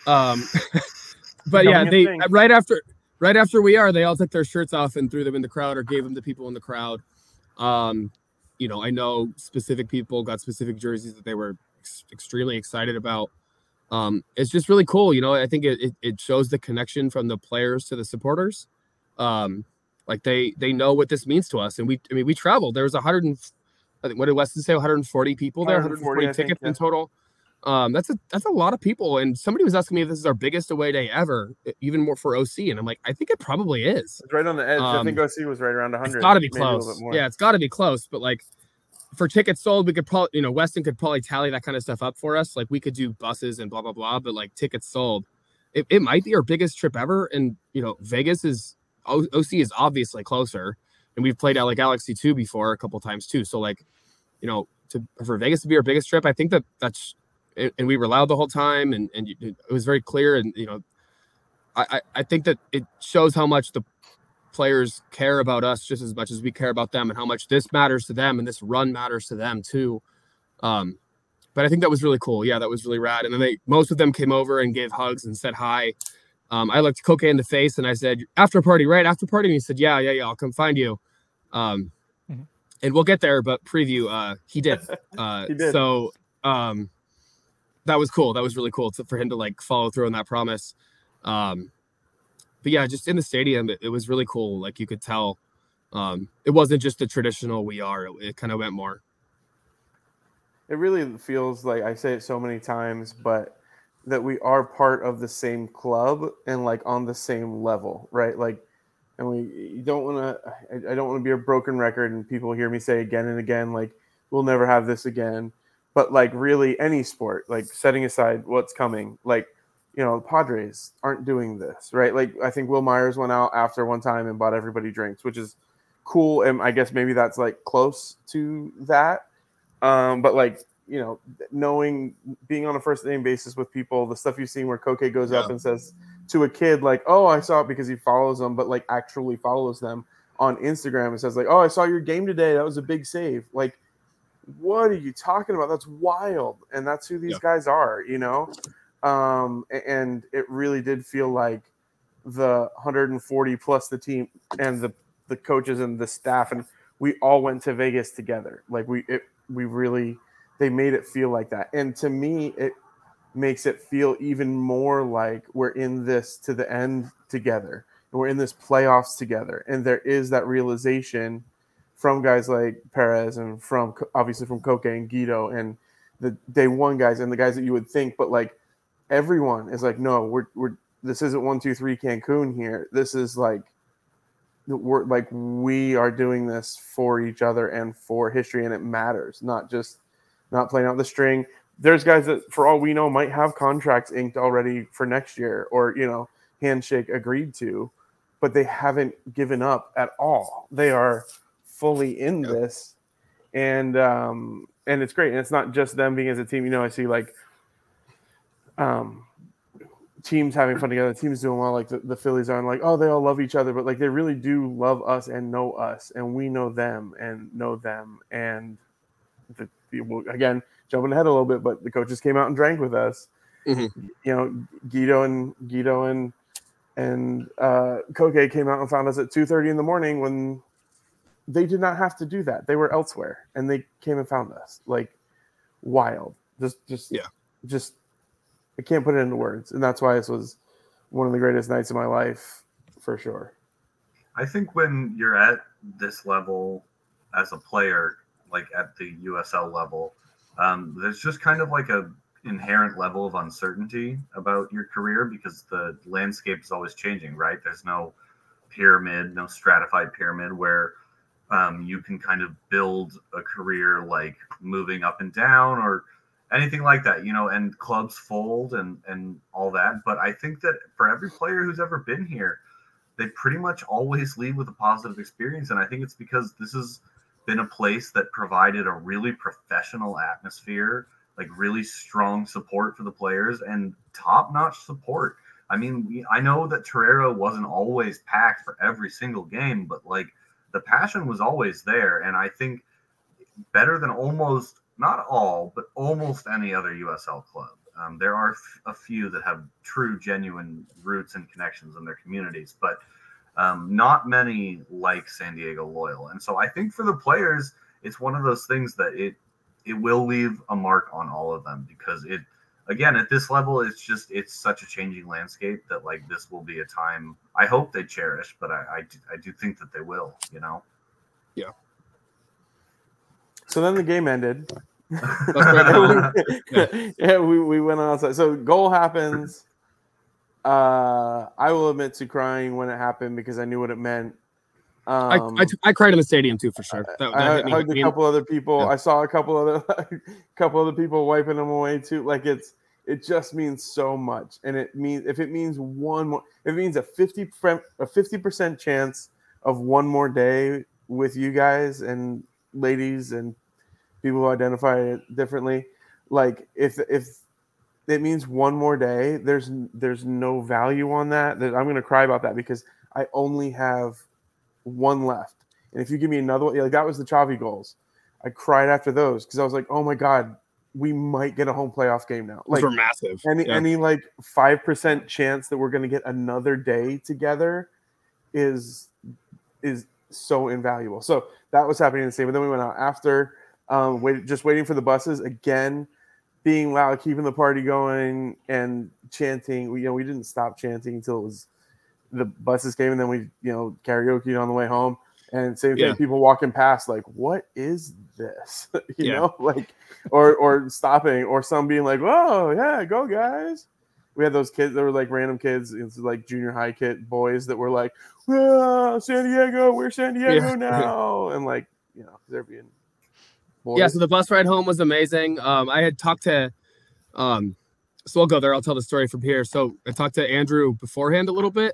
Um, but yeah, they right after right after we are, they all took their shirts off and threw them in the crowd or gave them to people in the crowd. Um, you know, I know specific people got specific jerseys that they were ex- extremely excited about. Um, it's just really cool. You know, I think it, it, it shows the connection from the players to the supporters. Um, like they they know what this means to us, and we I mean we traveled. There was a hundred and I think what did Weston say? 140 people there, 140, 140 I think, tickets in total. Um, that's a that's a lot of people. And somebody was asking me if this is our biggest away day ever, even more for OC. And I'm like, I think it probably is. it's right on the edge. I think um, OC was right around 100. It's got to be maybe a little close. Yeah, it's got to be close. But like for tickets sold, we could probably, you know, Weston could probably tally that kind of stuff up for us. Like we could do buses and blah blah blah. But like tickets sold, it, it might be our biggest trip ever. And you know, Vegas is O- OC is obviously closer, and we've played out like Galaxy two before a couple times too. So like, you know, to for Vegas to be our biggest trip, I think that that's and and we were loud the whole time, and and you- it was very clear. And you know, I I, think that it shows how much the players care about us just as much as we care about them and how much this matters to them and this run matters to them too. Um, but I think that was really cool. Yeah, that was really rad. And then they most of them came over and gave hugs and said hi. Um, I looked Koke in the face and I said, after party, right? After party. And he said, Yeah, yeah, yeah, I'll come find you. Um, Mhm. and we'll get there, but preview, uh, he did. Uh, He did. so um that was cool. That was really cool to, for him to like follow through on that promise. Um, but yeah, just in the stadium, it, it was really cool. Like you could tell, um, it wasn't just the traditional we are. It, it kind of went more. It really feels like I say it so many times, but that we are part of the same club and like on the same level, right? Like, and we you don't want to. I, I don't want to be a broken record, and people hear me say again and again, like, we'll never have this again. But like, really, any sport, like setting aside what's coming, like, you know, the Padres aren't doing this, right? Like, I think Wil Myers went out after one time and bought everybody drinks, which is cool, and I guess maybe that's like close to that. Um, but like you know, knowing being on a first name basis with people, the stuff you've seen where Koke goes yeah. up and says to a kid like, "Oh, I saw it because he follows them," but like actually follows them on Instagram and says like, "Oh, I saw your game today. That was a big save." Like, what are you talking about? That's wild, and that's who these yeah. guys are, you know. Um, and it really did feel like the 140 plus the team and the the coaches and the staff and we all went to Vegas together. Like we it, we really they made it feel like that. And to me, it makes it feel even more like we're in this to the end together. And we're in this playoffs together. And there is that realization from guys like Perez and from obviously from Koke and Guido and the day one guys and the guys that you would think, but like everyone is like, no, we're we're this isn't one, two, three Cancun here. This is like we're like we are doing this for each other and for history and it matters, not just not playing out the string. There's guys that, for all we know, might have contracts inked already for next year or, you know, handshake agreed to, but they haven't given up at all. They are fully in yep. this. And, um, and it's great. And it's not just them being as a team. You know, I see like, um, teams having fun together, teams doing well, like the, the Phillies are, and like, oh, they all love each other, but like they really do love us and know us, and we know them and know them. And the, again, jumping ahead a little bit, but the coaches came out and drank with us. Mm-hmm. You know, Guido and Guido and and uh, Koke came out and found us at two thirty in the morning when they did not have to do that. They were elsewhere, and they came and found us. Like wild, just just yeah, just I can't put it into words, and that's why this was one of the greatest nights of my life for sure. I think when you're at this level as a player, like at the USL level, um, there's just kind of like a inherent level of uncertainty about your career because the landscape is always changing, right? There's no pyramid, no stratified pyramid where um, you can kind of build a career like moving up and down or anything like that, you know, and clubs fold and and all that. But I think that for every player who's ever been here, they pretty much always leave with a positive experience, and I think it's because this is been a place that provided a really professional atmosphere, like really strong support for the players and top notch support. I mean, we, I know that Torero wasn't always packed for every single game, but like the passion was always there. And I think better than almost not all, but almost any other USL club. Um, there are f- a few that have true, genuine roots and connections in their communities, but um, not many like San Diego Loyal. And so I think for the players, it's one of those things that it it will leave a mark on all of them because it again at this level it's just it's such a changing landscape that like this will be a time I hope they cherish, but I I do, I do think that they will, you know. Yeah. So then the game ended. yeah, we, we went outside. So goal happens. Uh, I will admit to crying when it happened because I knew what it meant. Um, I, I, I, cried in the stadium too for sure. That, that I hugged a couple other people. Yeah. I saw a couple other couple other people wiping them away too. Like it's it just means so much, and it means if it means one more, it means a fifty a fifty percent chance of one more day with you guys and ladies and people who identify it differently. Like if if it means one more day. There's there's no value on that. That I'm gonna cry about that because I only have one left. And if you give me another one, like that was the Xavi goals. I cried after those because I was like, oh my god, we might get a home playoff game now. Like Those massive. Any yeah. any like five percent chance that we're gonna get another day together is is so invaluable. So that was happening in the same. But then we went out after, um, wait, just waiting for the buses again being loud, keeping the party going, and chanting. We, you know, we didn't stop chanting until it was the buses came, and then we, you know, karaoke on the way home. And same thing, yeah. people walking past, like, what is this? you yeah. know, like, or or stopping, or some being like, "Oh yeah, go guys." We had those kids that were like random kids, it's like junior high kid boys that were like, ah, "San Diego, we're San Diego yeah. now," and like, you know, they're being Boys. Yeah, so the bus ride home was amazing. Um, I had talked to, um, so I'll go there. I'll tell the story from here. So I talked to Andrew beforehand a little bit,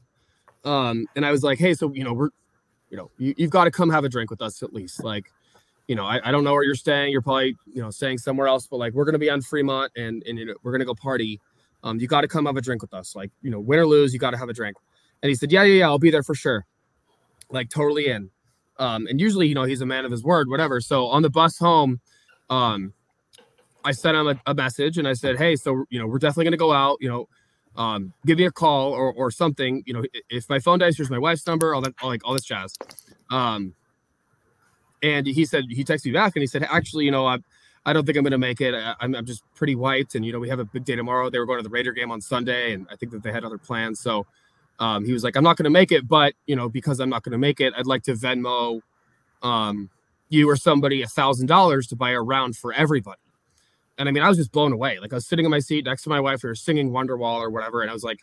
um, and I was like, "Hey, so you know, we're you know, you, you've got to come have a drink with us at least. Like, you know, I, I don't know where you're staying. You're probably, you know, staying somewhere else, but like we're gonna be on Fremont and and you know, we're gonna go party. Um, you got to come have a drink with us. Like, you know, win or lose, you got to have a drink. And he said, yeah, yeah, yeah, I'll be there for sure. Like totally in. Um, and usually, you know, he's a man of his word, whatever. So on the bus home, um, I sent him a, a message and I said, hey, so you know, we're definitely gonna go out. You know, um, give me a call or or something. You know, if my phone dies, here's my wife's number, all that, all, like all this jazz. Um, and he said he texted me back and he said, actually, you know, I, I don't think I'm going to make it. I, am I'm just pretty wiped, and you know, we have a big day tomorrow. They were going to the Raider game on Sunday, and I think that they had other plans. So um, he was like, I'm not going to make it, but you know, because I'm not going to make it, I'd like to Venmo um, you or somebody a thousand dollars to buy a round for everybody. And I mean, I was just blown away. Like I was sitting in my seat next to my wife, we were singing Wonderwall or whatever, and I was like,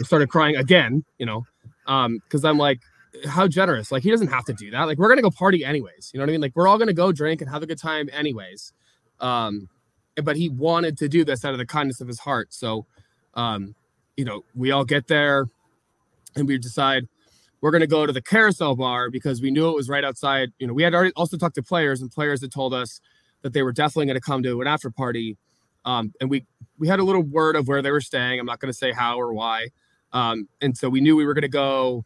I started crying again, you know, because um, I'm like, how generous. Like he doesn't have to do that. Like we're gonna go party anyways. You know what I mean? Like we're all gonna go drink and have a good time anyways. Um, but he wanted to do this out of the kindness of his heart. So, um, you know, we all get there and we decide we're going to go to the carousel bar because we knew it was right outside. You know, we had already also talked to players and players had told us that they were definitely going to come to an after party. Um, and we, we had a little word of where they were staying. I'm not going to say how or why. Um, and so we knew we were going to go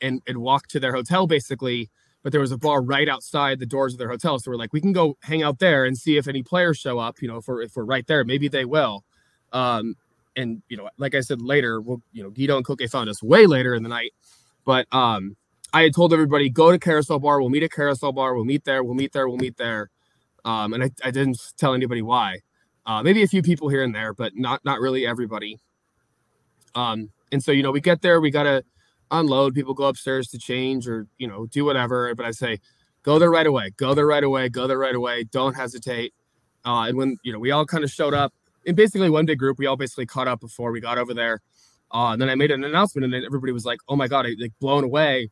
and, and walk to their hotel basically but there was a bar right outside the doors of their hotel. So we're like, we can go hang out there and see if any players show up. You know, if we're if we're right there, maybe they will. Um, and you know, like I said later, we'll you know, Guido and Koke found us way later in the night, but um, I had told everybody go to Carousel Bar. We'll meet at Carousel Bar. We'll meet there. We'll meet there. We'll meet there. Um, and I, I didn't tell anybody why. Uh, maybe a few people here and there, but not not really everybody. Um, and so you know, we get there. We gotta unload. People go upstairs to change or you know do whatever. But I say, go there right away. Go there right away. Go there right away. Don't hesitate. Uh, and when you know we all kind of showed up in basically one big group, we all basically caught up before we got over there. Uh, and then I made an announcement, and then everybody was like, "Oh my god!" I, like blown away.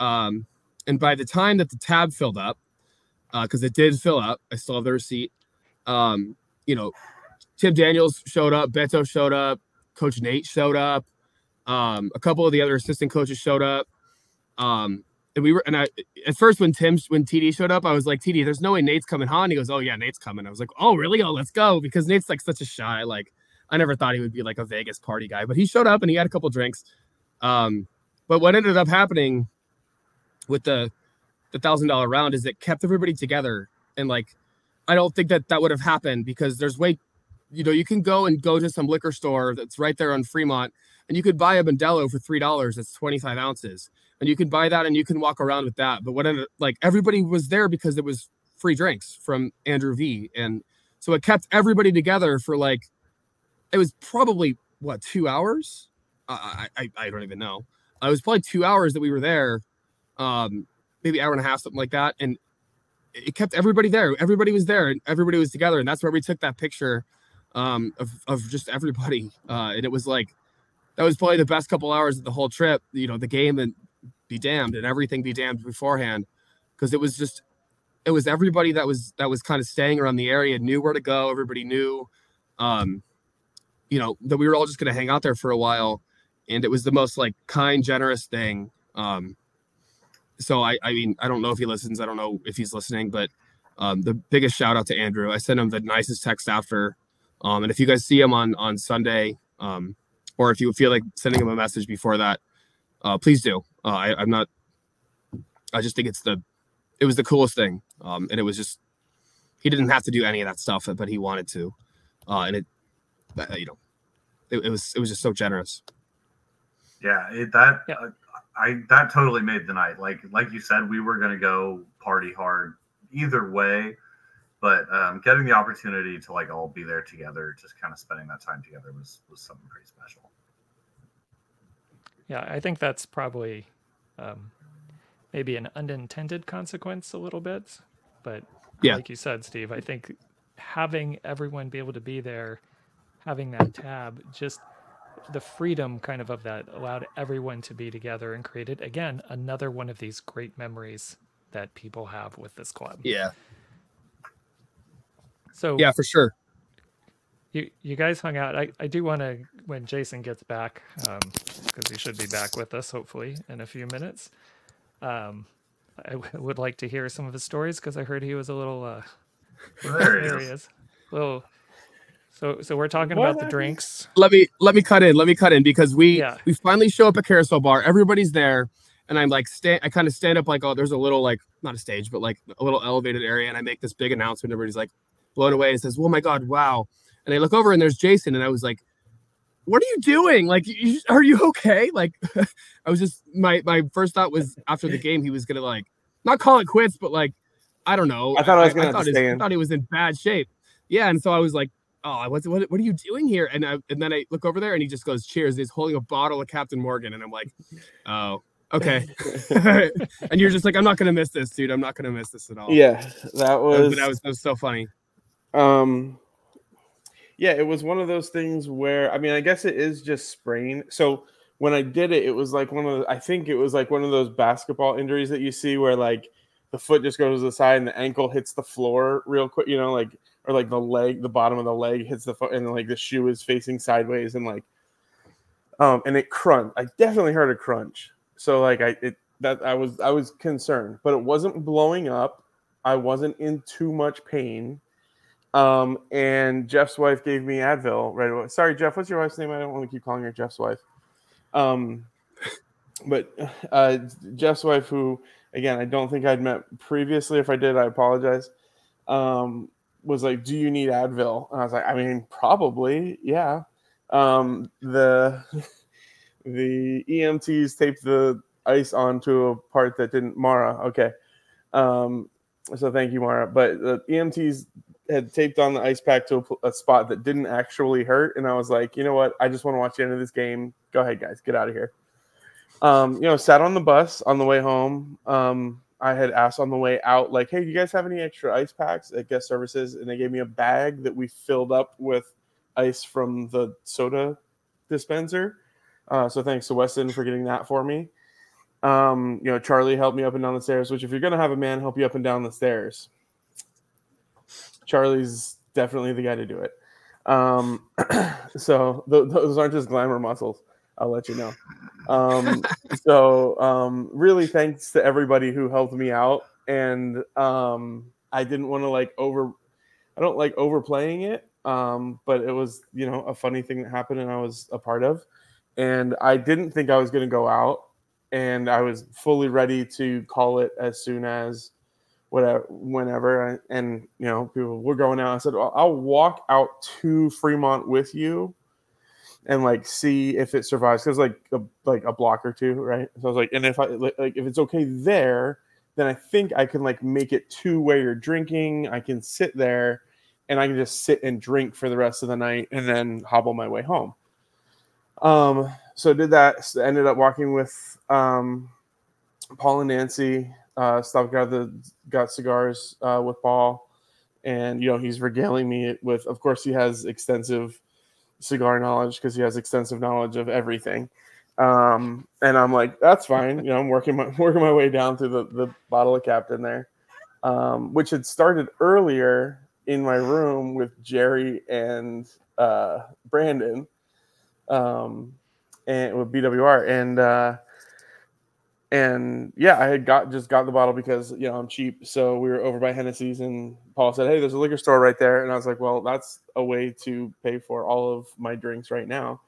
Um, and by the time that the tab filled up, because uh, it did fill up, I still have the receipt. Um, you know, Tim Daniels showed up, Beto showed up, Coach Nate showed up. Um, a couple of the other assistant coaches showed up. Um, and we were, and I, at first when Tim, when TD showed up, I was like, TD, there's no way Nate's coming, huh? And he goes, Oh, yeah, Nate's coming. I was like, Oh, really? Oh, let's go. Because Nate's like such a shy, like, I never thought he would be like a Vegas party guy, but he showed up and he had a couple drinks. Um, but what ended up happening with the, the thousand dollar round is it kept everybody together. And like, I don't think that that would have happened because there's way, you know, you can go and go to some liquor store that's right there on Fremont and you could buy a Modelo for three dollars. That's twenty five ounces, and you can buy that and you can walk around with that. But what ended like everybody was there because it was free drinks from Andrew V, and so it kept everybody together for like it was probably what two hours. I I, I don't even know. It was probably two hours that we were there, um, maybe hour and a half, something like that, and it kept everybody there. Everybody was there, and everybody was together, and that's where we took that picture um, of of just everybody, uh, and it was like that was probably the best couple hours of the whole trip. You know, the game and be damned and everything be damned beforehand, because it was just it was everybody that was that was kind of staying around the area knew where to go. Everybody knew, um, you know, that we were all just going to hang out there for a while, and it was the most like kind, generous thing. Um, so I, I mean, I don't know if he listens. I don't know if he's listening, but um, the biggest shout out to Andrew. I sent him the nicest text after. Um, and if you guys see him on on Sunday, um, or if you feel like sending him a message before that, uh, please do. Uh, I, I'm not. I just think it's the, it was the coolest thing, um, and it was just, he didn't have to do any of that stuff, but he wanted to, uh, and it, uh, you know, it, it, was it was just so generous. Yeah, it, that yeah. Uh, I that totally made the night. Like like you said, we were gonna go party hard either way but um, getting the opportunity to like all be there together, just kind of spending that time together was was something pretty special. Yeah, I think that's probably um, maybe an unintended consequence a little bit, but yeah. like you said, Steve, I think having everyone be able to be there, having that tab, just the freedom kind of of that allowed everyone to be together and created again another one of these great memories that people have with this club. Yeah. So yeah, for sure. You you guys hung out. I, I do want to when Jason gets back, because um, he should be back with us hopefully in a few minutes. Um, I w- would like to hear some of his stories because I heard he was a little uh, there he is. Little. So so we're talking What about the happened? drinks. let me let me cut in. Let me cut in because we Yeah. we finally show up at Carousel Bar. Everybody's there, and I'm like stand. I kind of stand up like oh, there's a little like not a stage, but like a little elevated area, and I make this big announcement. Everybody's like blown away and says, "Oh my god, wow!" And I look over and there's Jason, and I was like, "What are you doing? Like, you, are you okay?" Like, I was just my my first thought was after the game he was gonna like not call it quits, but like I don't know. I thought I was gonna have to thought his- I thought he was in bad shape. Yeah, and so I was like, oh, what's what, what are you doing here? And I, and then I look over there and he just goes, cheers. He's holding a bottle of Captain Morgan, and I'm like, oh, okay. and you're just like, I'm not gonna miss this, dude. I'm not gonna miss this at all. Yeah, that was was that was, that was so funny. Um, yeah, it was one of those things where I mean, I guess it is just sprain. So when I did it, it was like one of the, I think it was like one of those basketball injuries that you see where like the foot just goes to the side and the ankle hits the floor real quick, you know, like or like the leg, the bottom of the leg hits the foot, and like the shoe is facing sideways and like, um, and it crunch. I definitely heard a crunch. So like I it that I was I was concerned, but it wasn't blowing up. I wasn't in too much pain. Um, and Jeff's wife gave me Advil right away. Sorry, Jeff, what's your wife's name? I don't want to keep calling her Jeff's wife. Um, but uh, Jeff's wife, who again I don't think I'd met previously. If I did, I apologize. Um, was like, "Do you need Advil?" And I was like, "I mean, probably, yeah." Um, the the EMTs taped the ice onto a part that didn't. Mara, okay. Um, so thank you, Mara. But the EMTs had taped on the ice pack to a, a spot that didn't actually hurt, and I was like, you know what? I just want to watch the end of this game. Go ahead, guys, get out of here. Um, you know, sat on the bus on the way home. Um, I had asked on the way out, like, hey, do you guys have any extra ice packs at guest services? And they gave me a bag that we filled up with ice from the soda dispenser. Uh, so thanks to Weston for getting that for me. Um, you know, Charlie helped me up and down the stairs, which if you're gonna have a man help you up and down the stairs, Charlie's definitely the guy to do it. Um, so th- those aren't just glamour muscles. I'll let you know. Um, so um, really, thanks to everybody who helped me out, and um, I didn't want to like over. I don't like overplaying it, um, but it was you know a funny thing that happened, and I was a part of. And I didn't think I was going to go out, and I was fully ready to call it as soon as whatever, whenever. And you know, people we're going out. I said, well, I'll walk out to Fremont with you and like see if it survives because like a, like a block or two, right? So I was like, and if I like, if it's okay there, then I think I can like make it to where you're drinking. I can sit there, and I can just sit and drink for the rest of the night, and then hobble my way home. Um, so did that. s- Ended up walking with um, Paul and Nancy. Uh, stopped got the got cigars uh, with Paul, and you know he's regaling me with. Of course, he has extensive cigar knowledge because he has extensive knowledge of everything. Um, and I'm like, that's fine. You know, I'm working my working my way down through the, the bottle of Captain there, um, which had started earlier in my room with Jerry and uh, Brandon, um, and with BWR and uh, and yeah, I had got just got the bottle because you know I'm cheap. So we were over by Hennessy's, and Paul said, "Hey, there's a liquor store right there," and I was like, "Well, that's a way to pay for all of my drinks right now."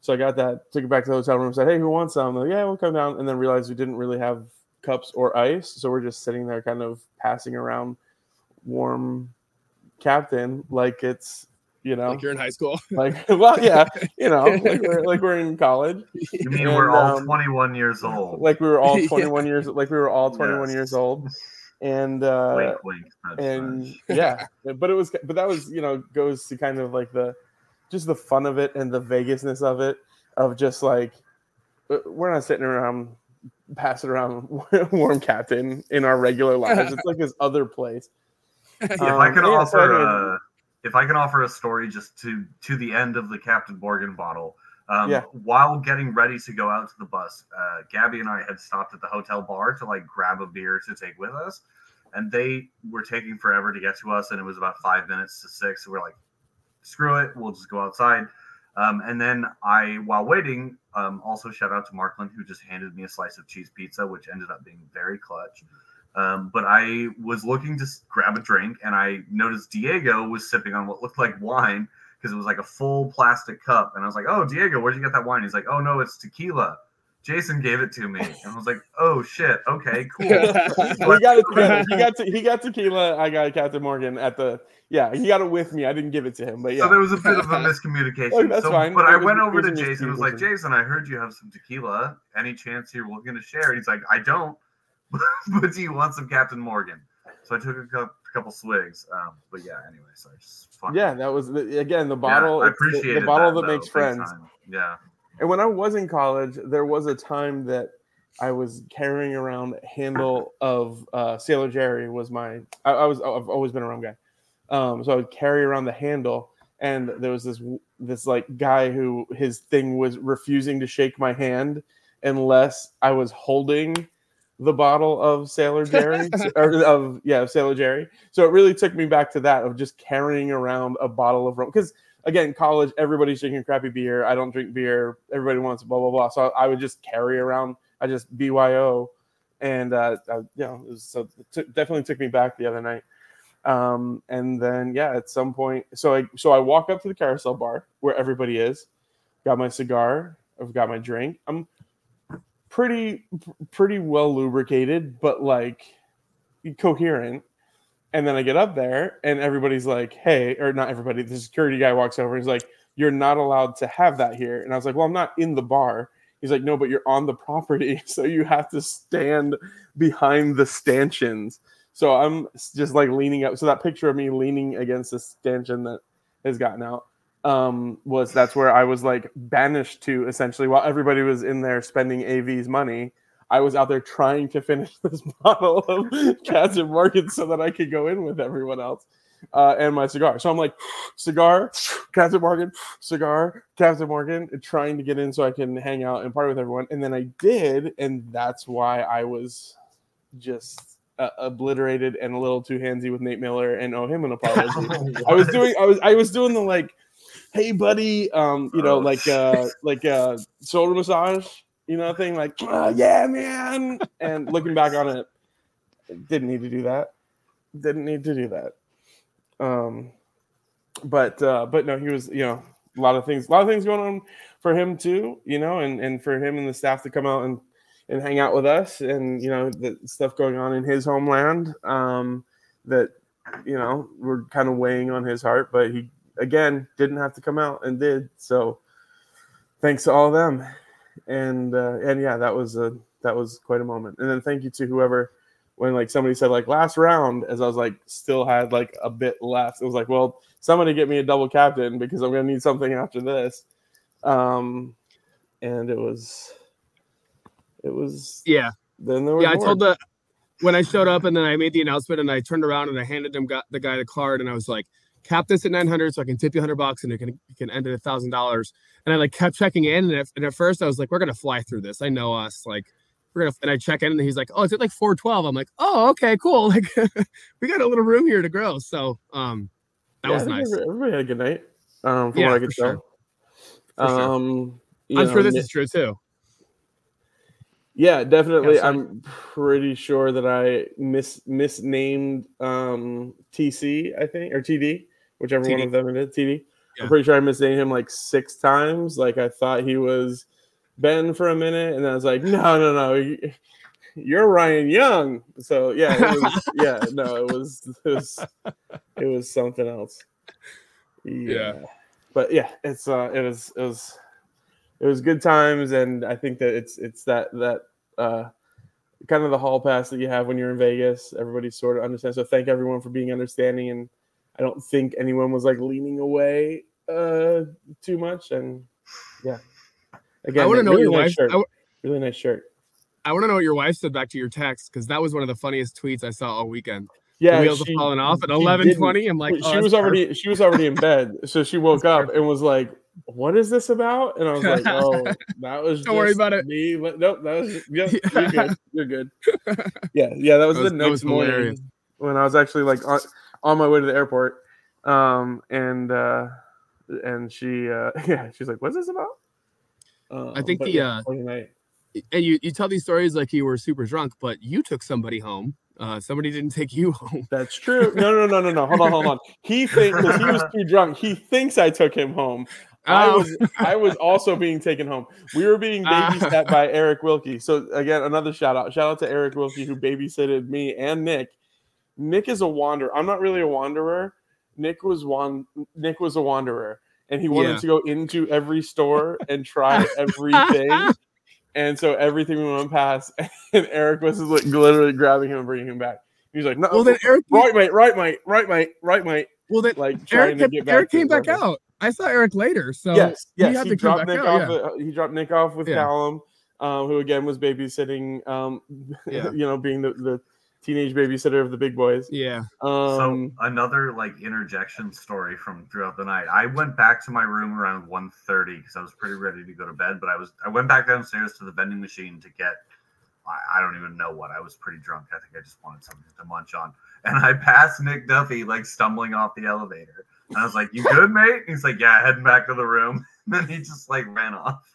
So I got that, took it back to the hotel room, said, "Hey, who wants some?" Like, yeah, we'll come down, and then realized we didn't really have cups or ice, so we're just sitting there, kind of passing around warm Captain like it's you know Like you're in high school. like well yeah you know like we're, like we're in college You mean And, we're all um, 21 years old? like we were all Yeah. 21 years like we were all 21 Yes. years old and uh wink, wink. and nudge. yeah but it was but that was you know goes to kind of like the just the fun of it and the vegasness of it of just like uh, we're not sitting around passing around warm captain in our regular lives it's like this other place if I Um, can yeah, so I offer mean- a, if I can offer a story just to to the end of the Captain Morgan bottle. Um, Yeah. While getting ready to go out to the bus, uh, Gabby and I had stopped at the hotel bar to like grab a beer to take with us, and they were taking forever to get to us, and it was about five minutes to six. So we're like, screw it, we'll just go outside. Um, and then I, while waiting, Um, also, shout out to Markland who just handed me a slice of cheese pizza, which ended up being very clutch. Um, but I was looking to grab a drink, and I noticed Diego was sipping on what looked like wine because it was like a full plastic cup. And I was like, "Oh, Diego, where'd you get that wine?" He's like, "Oh no, it's tequila." Jason gave it to me, and I was like, "Oh shit, okay, cool." we got it. He got to, he got tequila. I got Captain Morgan at the yeah. He got it with me. I didn't give it to him, but yeah. So there was a bit of a miscommunication. Oh, that's so, fine. But It I was- went over to Jason. and was like, "Jason, I heard you have some tequila. Any chance you're looking to share?" He's like, "I don't, but do you want some Captain Morgan?" So I took a cou- couple swigs. Um, but yeah, anyway, so I just fucking- yeah, that was the, again the Yeah, bottle. I it's the- appreciate the, bottle that, though, makes friends. time. Yeah. And when I was in college, there was a time that I was carrying around a handle of uh, Sailor Jerry was my. I, I was I've always been a rum guy, um, so I would carry around the handle, and there was this this like guy who his thing was refusing to shake my hand unless I was holding the bottle of Sailor Jerry or of yeah of Sailor Jerry. So it really took me back to that of just carrying around a bottle of rum because again, college, everybody's drinking crappy beer. I don't drink beer. Everybody wants blah blah blah. So I would just carry around. I just BYO, and uh, I, you know, it was, so took- definitely took me back the other night. Um, and then yeah, at some point, so I so I walk up to the carousel bar where everybody is. Got my cigar. I've got my drink. I'm pretty pretty well lubricated, but like coherent. And then I get up there and everybody's like, hey, or not everybody, the security guy walks over and he's like, you're not allowed to have that here. And I was like, well, I'm not in the bar. He's like, no, but you're on the property. So you have to stand behind the stanchions. So I'm just like leaning up. So that picture of me leaning against the stanchion that has gotten out um, was that's where I was like banished to essentially while everybody was in there spending AV's money. I was out there trying to finish this bottle of Captain Morgan so that I could go in with everyone else uh, and my cigar. So I'm like, cigar, Captain Morgan, cigar, Captain Morgan, trying to get in so I can hang out and party with everyone. And then I did, and that's why I was just uh, obliterated and a little too handsy with Nate Miller and owe him an apology. I was doing, I was, I was doing the like, hey buddy, um, you know, Oh. like, uh, like uh, shoulder massage, you know, thing like, "Ah, yeah, man. And looking back on it, didn't need to do that. Didn't need to do that. Um, but uh, but no, he was, you know, a lot of things, a lot of things going on for him too, you know, and and for him and the staff to come out and and hang out with us, and you know, the stuff going on in his homeland, um, that you know, were kind of weighing on his heart, but he again didn't have to come out and did. So thanks to all of them, and uh, and yeah, that was a that was quite a moment. And then thank you to whoever when like somebody said like last round, as I was like still had like a bit left. It was like, well, somebody get me a double captain because I'm gonna need something after this. Um, and it was, it was. Yeah. Then there was Yeah, I told the when I showed up and then I made the announcement and I turned around and I handed him got the guy the card and I was like, cap this at 900 so I can tip you 100 bucks and it can you can end at a thousand dollars. And I like kept checking in and at, and at first I was like, we're gonna fly through this. I know us. Like we're gonna and I check in and he's like, oh, it's at like 412. I'm like, oh, okay, cool. Like we got a little room here to grow. So um that Yeah, was nice. Everybody, had a good night. Um, from Yeah, what I for could sure. tell. Sure. Um, you I'm know, sure this is true too. Yeah, definitely. Yeah, I'm pretty sure that I mis misnamed um TC, I think, or TD, whichever one of them it is. TD. Yeah. I'm pretty sure I misnamed him like six times. Like I thought he was Ben for a minute, and I was like, no, no, no, you- you're Ryan Young. So yeah, it was, yeah, no, it was it was it was something else. Yeah. but yeah, it's uh, it was it was it was good times, and I think that it's it's that that uh, kind of the hall pass that you have when you're in Vegas. Everybody sort of understands. So thank everyone for being understanding, and I don't think anyone was like leaning away uh, too much. And yeah, again, I want to know really your nice wife. shirt. I, really nice shirt. I want to know what your wife said back to your text because that was one of the funniest tweets I saw all weekend. Yeah, the wheels she- are falling off at eleven twenty. I'm like, she oh, that's was already she was already in bed, so she woke up and was like, "What is this about?" And I was like, "Oh, that was Don't worry about it. Me. Nope, that was Yeah. you're good. You're good." Yeah, yeah, that was, That was- the next was morning hilarious. when I was actually like on, on my way to the airport, um, and uh, and she uh, yeah, she's like, "What's this about?" Uh, I think the yeah, uh, and you you tell these stories like you were super drunk, but you took somebody home. Uh, somebody didn't take you home. That's true. No, no, no, no, no. Hold on, hold on. He thinks because he was too drunk. He thinks I took him home. Oh. I was I was also being taken home. We were being ah. babysat uh. by Eric Wilkie. So again, another shout out. Shout out to Eric Wilkie who babysitted me and Nick. Nick is a wanderer. I'm not really a wanderer. Nick was one. Nick was a wanderer, and he wanted yeah. to go into every store and try everything. and so everything we went past, and Eric was like literally grabbing him and bringing him back. He's like, "No, well then Eric, right, mate, right, mate, right, mate, right, mate." Well then, like Eric, kept, Eric came back out. I saw Eric later, so yes, yes, he, he dropped Nick out, off. Yeah. he dropped Nick off with yeah. Callum, um, who again was babysitting. Um, yeah. you know, being the, the teenage babysitter of the big boys. Yeah. Um, so another like interjection story from throughout the night. I went back to my room around 1.30 because I was pretty ready to go to bed, but I was I went back downstairs to the vending machine to get I, I don't even know what. I was pretty drunk. I think I just wanted something to munch on. And I passed Nick Duffy like stumbling off the elevator. And I was like, You good, mate? He's like, Yeah, heading back to the room. And then he just like ran off.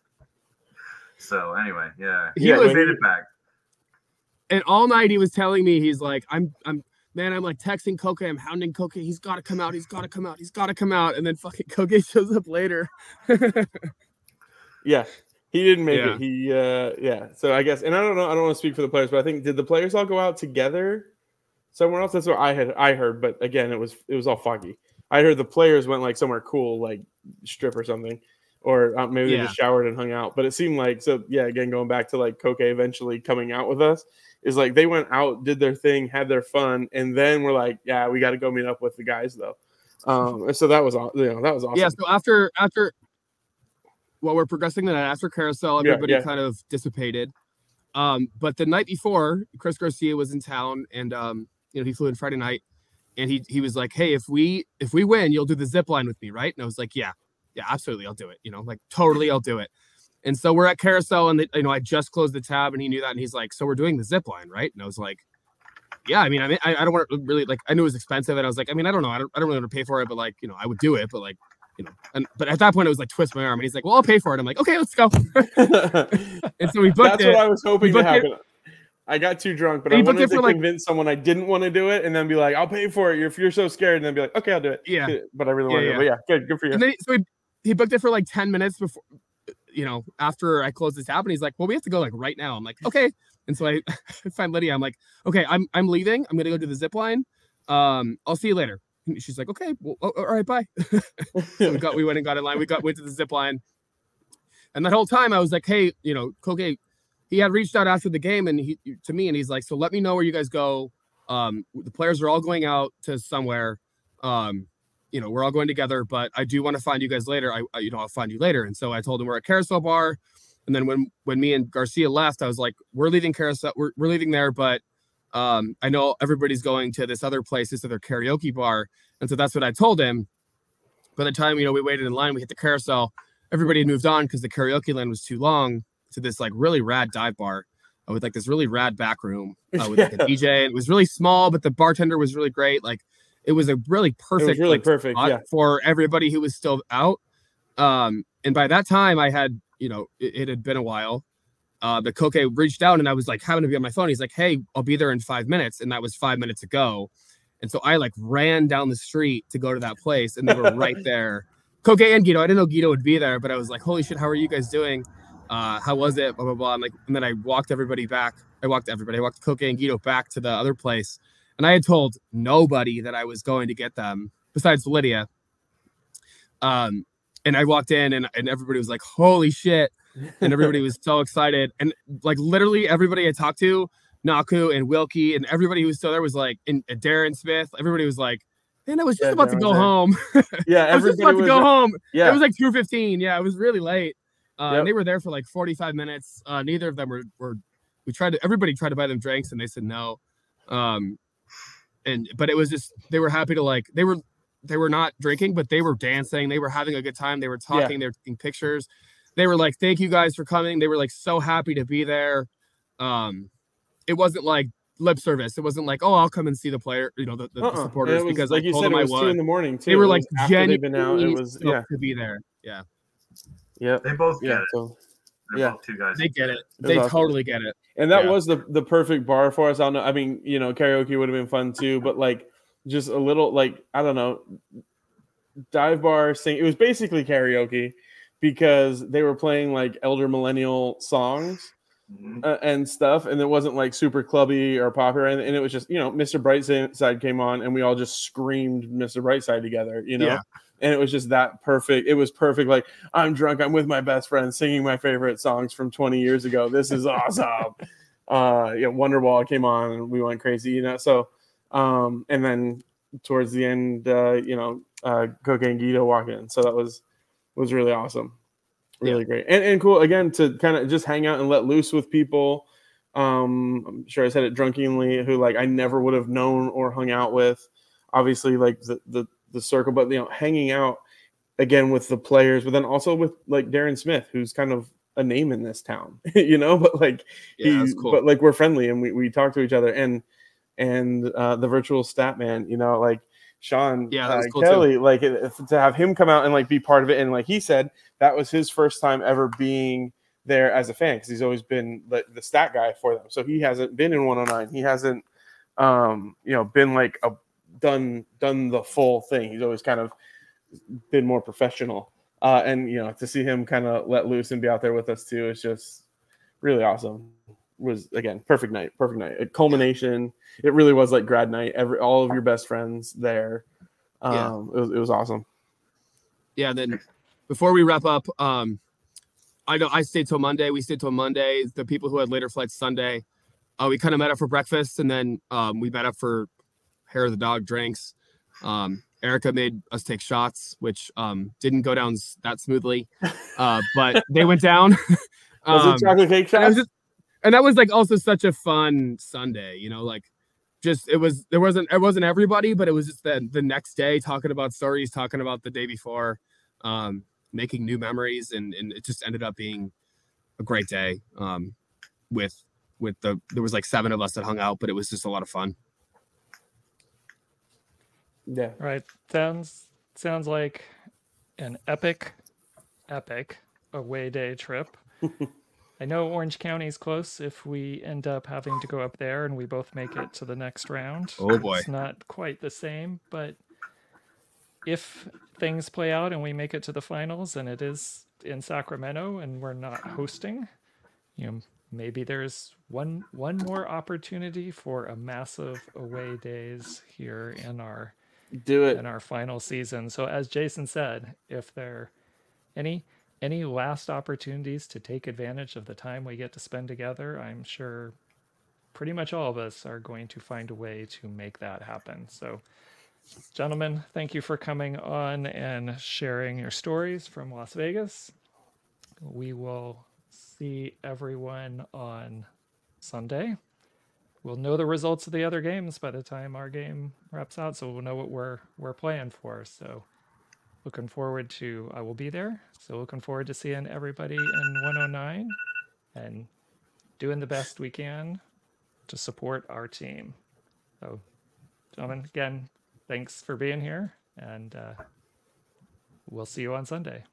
So anyway, yeah. He yeah, was, made it back and all night he was telling me he's like i'm i'm man i'm like texting Koke i'm hounding Koke he's got to come out he's got to come out he's got to come out and then fucking Koke shows up later yeah he didn't make yeah. it he uh yeah so i guess and i don't know i don't want to speak for the players but i think did the players all go out together somewhere else that's what i had i heard but again it was it was all foggy i heard the players went like somewhere cool like strip or something or uh, maybe yeah. they just showered and hung out. But it seemed like so. Yeah, again, going back to like Koke eventually coming out with us is like they went out, did their thing, had their fun, and then we're like, yeah, we got to go meet up with the guys though. Um, so that was you know that was awesome. Yeah. So after after while we're progressing the night after carousel, everybody yeah, yeah. kind of dissipated. Um, but the night before, Chris Garcia was in town, and um, you know he flew in Friday night, and he he was like, "Hey, if we if we win, you'll do the zip line with me, right?" And I was like, "Yeah, yeah, absolutely, I'll do it." You know, like totally, I'll do it. And so we're at carousel, and the, you know I just closed the tab, and he knew that, and he's like, "So we're doing the zip line, right?" And I was like, "Yeah, I mean, I mean, I, I don't want to really like. I knew it was expensive, and I was like, I mean, I don't know, I don't, I don't really want to pay for it, but like, you know, I would do it, but like, you know, and but at that point, it was like twist my arm, and he's like, "Well, I'll pay for it." I'm like, "Okay, let's go." and so we booked it. That's it. what I was hoping to happen. It. I got too drunk, but I wanted to like, convince someone I didn't want to do it, and then be like, "I'll pay for it." If you're so scared, and then be like, "Okay, I'll do it." Yeah, but I really want yeah, to. Yeah. But yeah, good, good for you. And then, so he, he booked it for like ten minutes before you know, after I close this app, and he's like, "Well, we have to go like right now." I'm like, "Okay." And so I find Lydia. I'm like, "Okay, I'm I'm leaving. I'm gonna go do the zip line. Um, I'll see you later." And she's like, "Okay, well, oh, all right, bye." so we got we went and got in line. We got went to the zip line, and that whole time I was like, "Hey, you know, Koke." He had reached out after the game and he to me, and he's like, "So let me know where you guys go. Um, the players are all going out to somewhere. Um, you know, we're all going together, but I do want to find you guys later. I, I, you know, I'll find you later. And so I told him we're at Carousel Bar. And then when when me and Garcia left, I was like, we're leaving Carousel, we're, we're leaving there, but um, I know everybody's going to this other place, this other karaoke bar. And so that's what I told him. By the time, you know, we waited in line, we hit the carousel, everybody had moved on because the karaoke line was too long to this like really rad dive bar uh, with like this really rad back room uh, with like a DJ. It was really small, but the bartender was really great. Like it was a really perfect, really like, perfect yeah. for everybody who was still out. Um, and by that time, I had, you know, it, it had been a while. Uh, but Koke reached out and I was like having to be on my phone. He's like, "Hey, I'll be there in five minutes," and that was five minutes ago. And so I like ran down the street to go to that place, and they were right there. Koke and Guido. I didn't know Guido would be there, but I was like, "Holy shit, how are you guys doing? Uh, how was it?" Blah blah blah. And like, and then I walked everybody back. I walked everybody. I walked Koke and Guido back to the other place and I had told nobody that I was going to get them besides Lydia. Um, and I walked in and, and everybody was like, holy shit. And everybody was so excited. And like literally everybody I talked to, Naku and Wilkie and everybody who was still there was like, and, and Darren Smith, everybody was like, man, I was just yeah, about Darren to go home. Yeah, I was just about to go there. home. Yeah. It was like 2.15. Yeah, it was really late. Uh, yep. and they were there for like 45 minutes. Uh, neither of them were, were, we tried to, everybody tried to buy them drinks and they said no. Um, and but it was just they were happy to like they were they were not drinking, but they were dancing. They were having a good time. They were talking. Yeah. They were taking pictures. They were like, "Thank you guys for coming." They were like so happy to be there. Um, it wasn't like lip service. It wasn't like, "Oh, I'll come and see the player," you know, the, the, uh-uh. supporters was, because like you said, it was, two in the morning. Too. They were like genuinely out. It was yeah to be there. Yeah. Yeah. They both yeah. it. So They're Yeah. both two guys. They get it. They awesome. totally get it. and that Yeah. was the the perfect bar for us. I don't know. I mean, you know, karaoke would have been fun too, but like just a little like I don't know, dive bar sing. It was basically karaoke because they were playing like elder millennial songs Mhm. uh, and stuff, and it wasn't like super clubby or popular, and, and it was just you know, Mr. Brightside came on, and we all just screamed Mr. Brightside together, you know. Yeah. And it was just that perfect. It was perfect. Like I'm drunk. I'm with my best friend singing my favorite songs from 20 years ago. This is awesome. uh, you know, Wonderwall came on and we went crazy. You know, so um, and then towards the end, uh, you know, uh, Koke and Guido walked in. So that was was really awesome, really great, and and cool again to kind of just hang out and let loose with people. Um, I'm sure I said it drunkenly, who like I never would have known or hung out with. Obviously, like the the the circle, but you know, hanging out again with the players, but then also with like Darren Smith, who's kind of a name in this town, you know, but like Yeah, he- cool. but like we're friendly and we, we talk to each other and and uh the virtual stat man, you know, like Sean Yeah, uh, cool too. Kelly, like it- if- to have him come out and like be part of it, and like he said, that was his first time ever being there as a fan because he's always been the, the stat guy for them. So he hasn't been in 109. He hasn't um you know been like a done done the full thing. He's always kind of been more professional. Uh, and you know, to see him kind of let loose and be out there with us too is just really awesome. Was again perfect night, perfect night. A culmination. It really was like grad night. Every all of your best friends there. Um, Yeah. it, was, it was awesome. Yeah. Then before we wrap up, um, I know I stayed till Monday. We stayed till Monday. The people who had later flights Sunday, uh, we kind of met up for breakfast, and then um, we met up for hair of the dog drinks. Um, Erica made us take shots, which um, didn't go down that smoothly, uh, but they went down. Was Um, it chocolate cake and, shots? just, and that was like also such a fun Sunday, you know, like just it was there wasn't it wasn't everybody, but it was just the the next day talking about stories, talking about the day before, um, making new memories, and and it just ended up being a great day. Um, with with the there was like seven of us that hung out, but it was just a lot of fun. Yeah. Right. Sounds sounds like an epic, epic away day trip. I know Orange County's close if we end up having to go up there and we both make it to the next round. Oh, boy. It's not quite the same, but if things play out and we make it to the finals and it is in Sacramento and we're not hosting, you know, maybe there's one one more opportunity for a massive away days here in our Do it. in our final season. So as Jason said, if there any any last opportunities to take advantage of the time we get to spend together, I'm sure pretty much all of us are going to find a way to make that happen. So gentlemen, thank you for coming on and sharing your stories from Las Vegas. We will see everyone on Sunday. We'll know the results of the other games by the time our game wraps out, so we'll know what we're we're playing for. So looking forward to I will be there. So looking forward to seeing everybody in 109 and doing the best we can to support our team. So gentlemen, again, thanks for being here and uh, we'll see you on Sunday.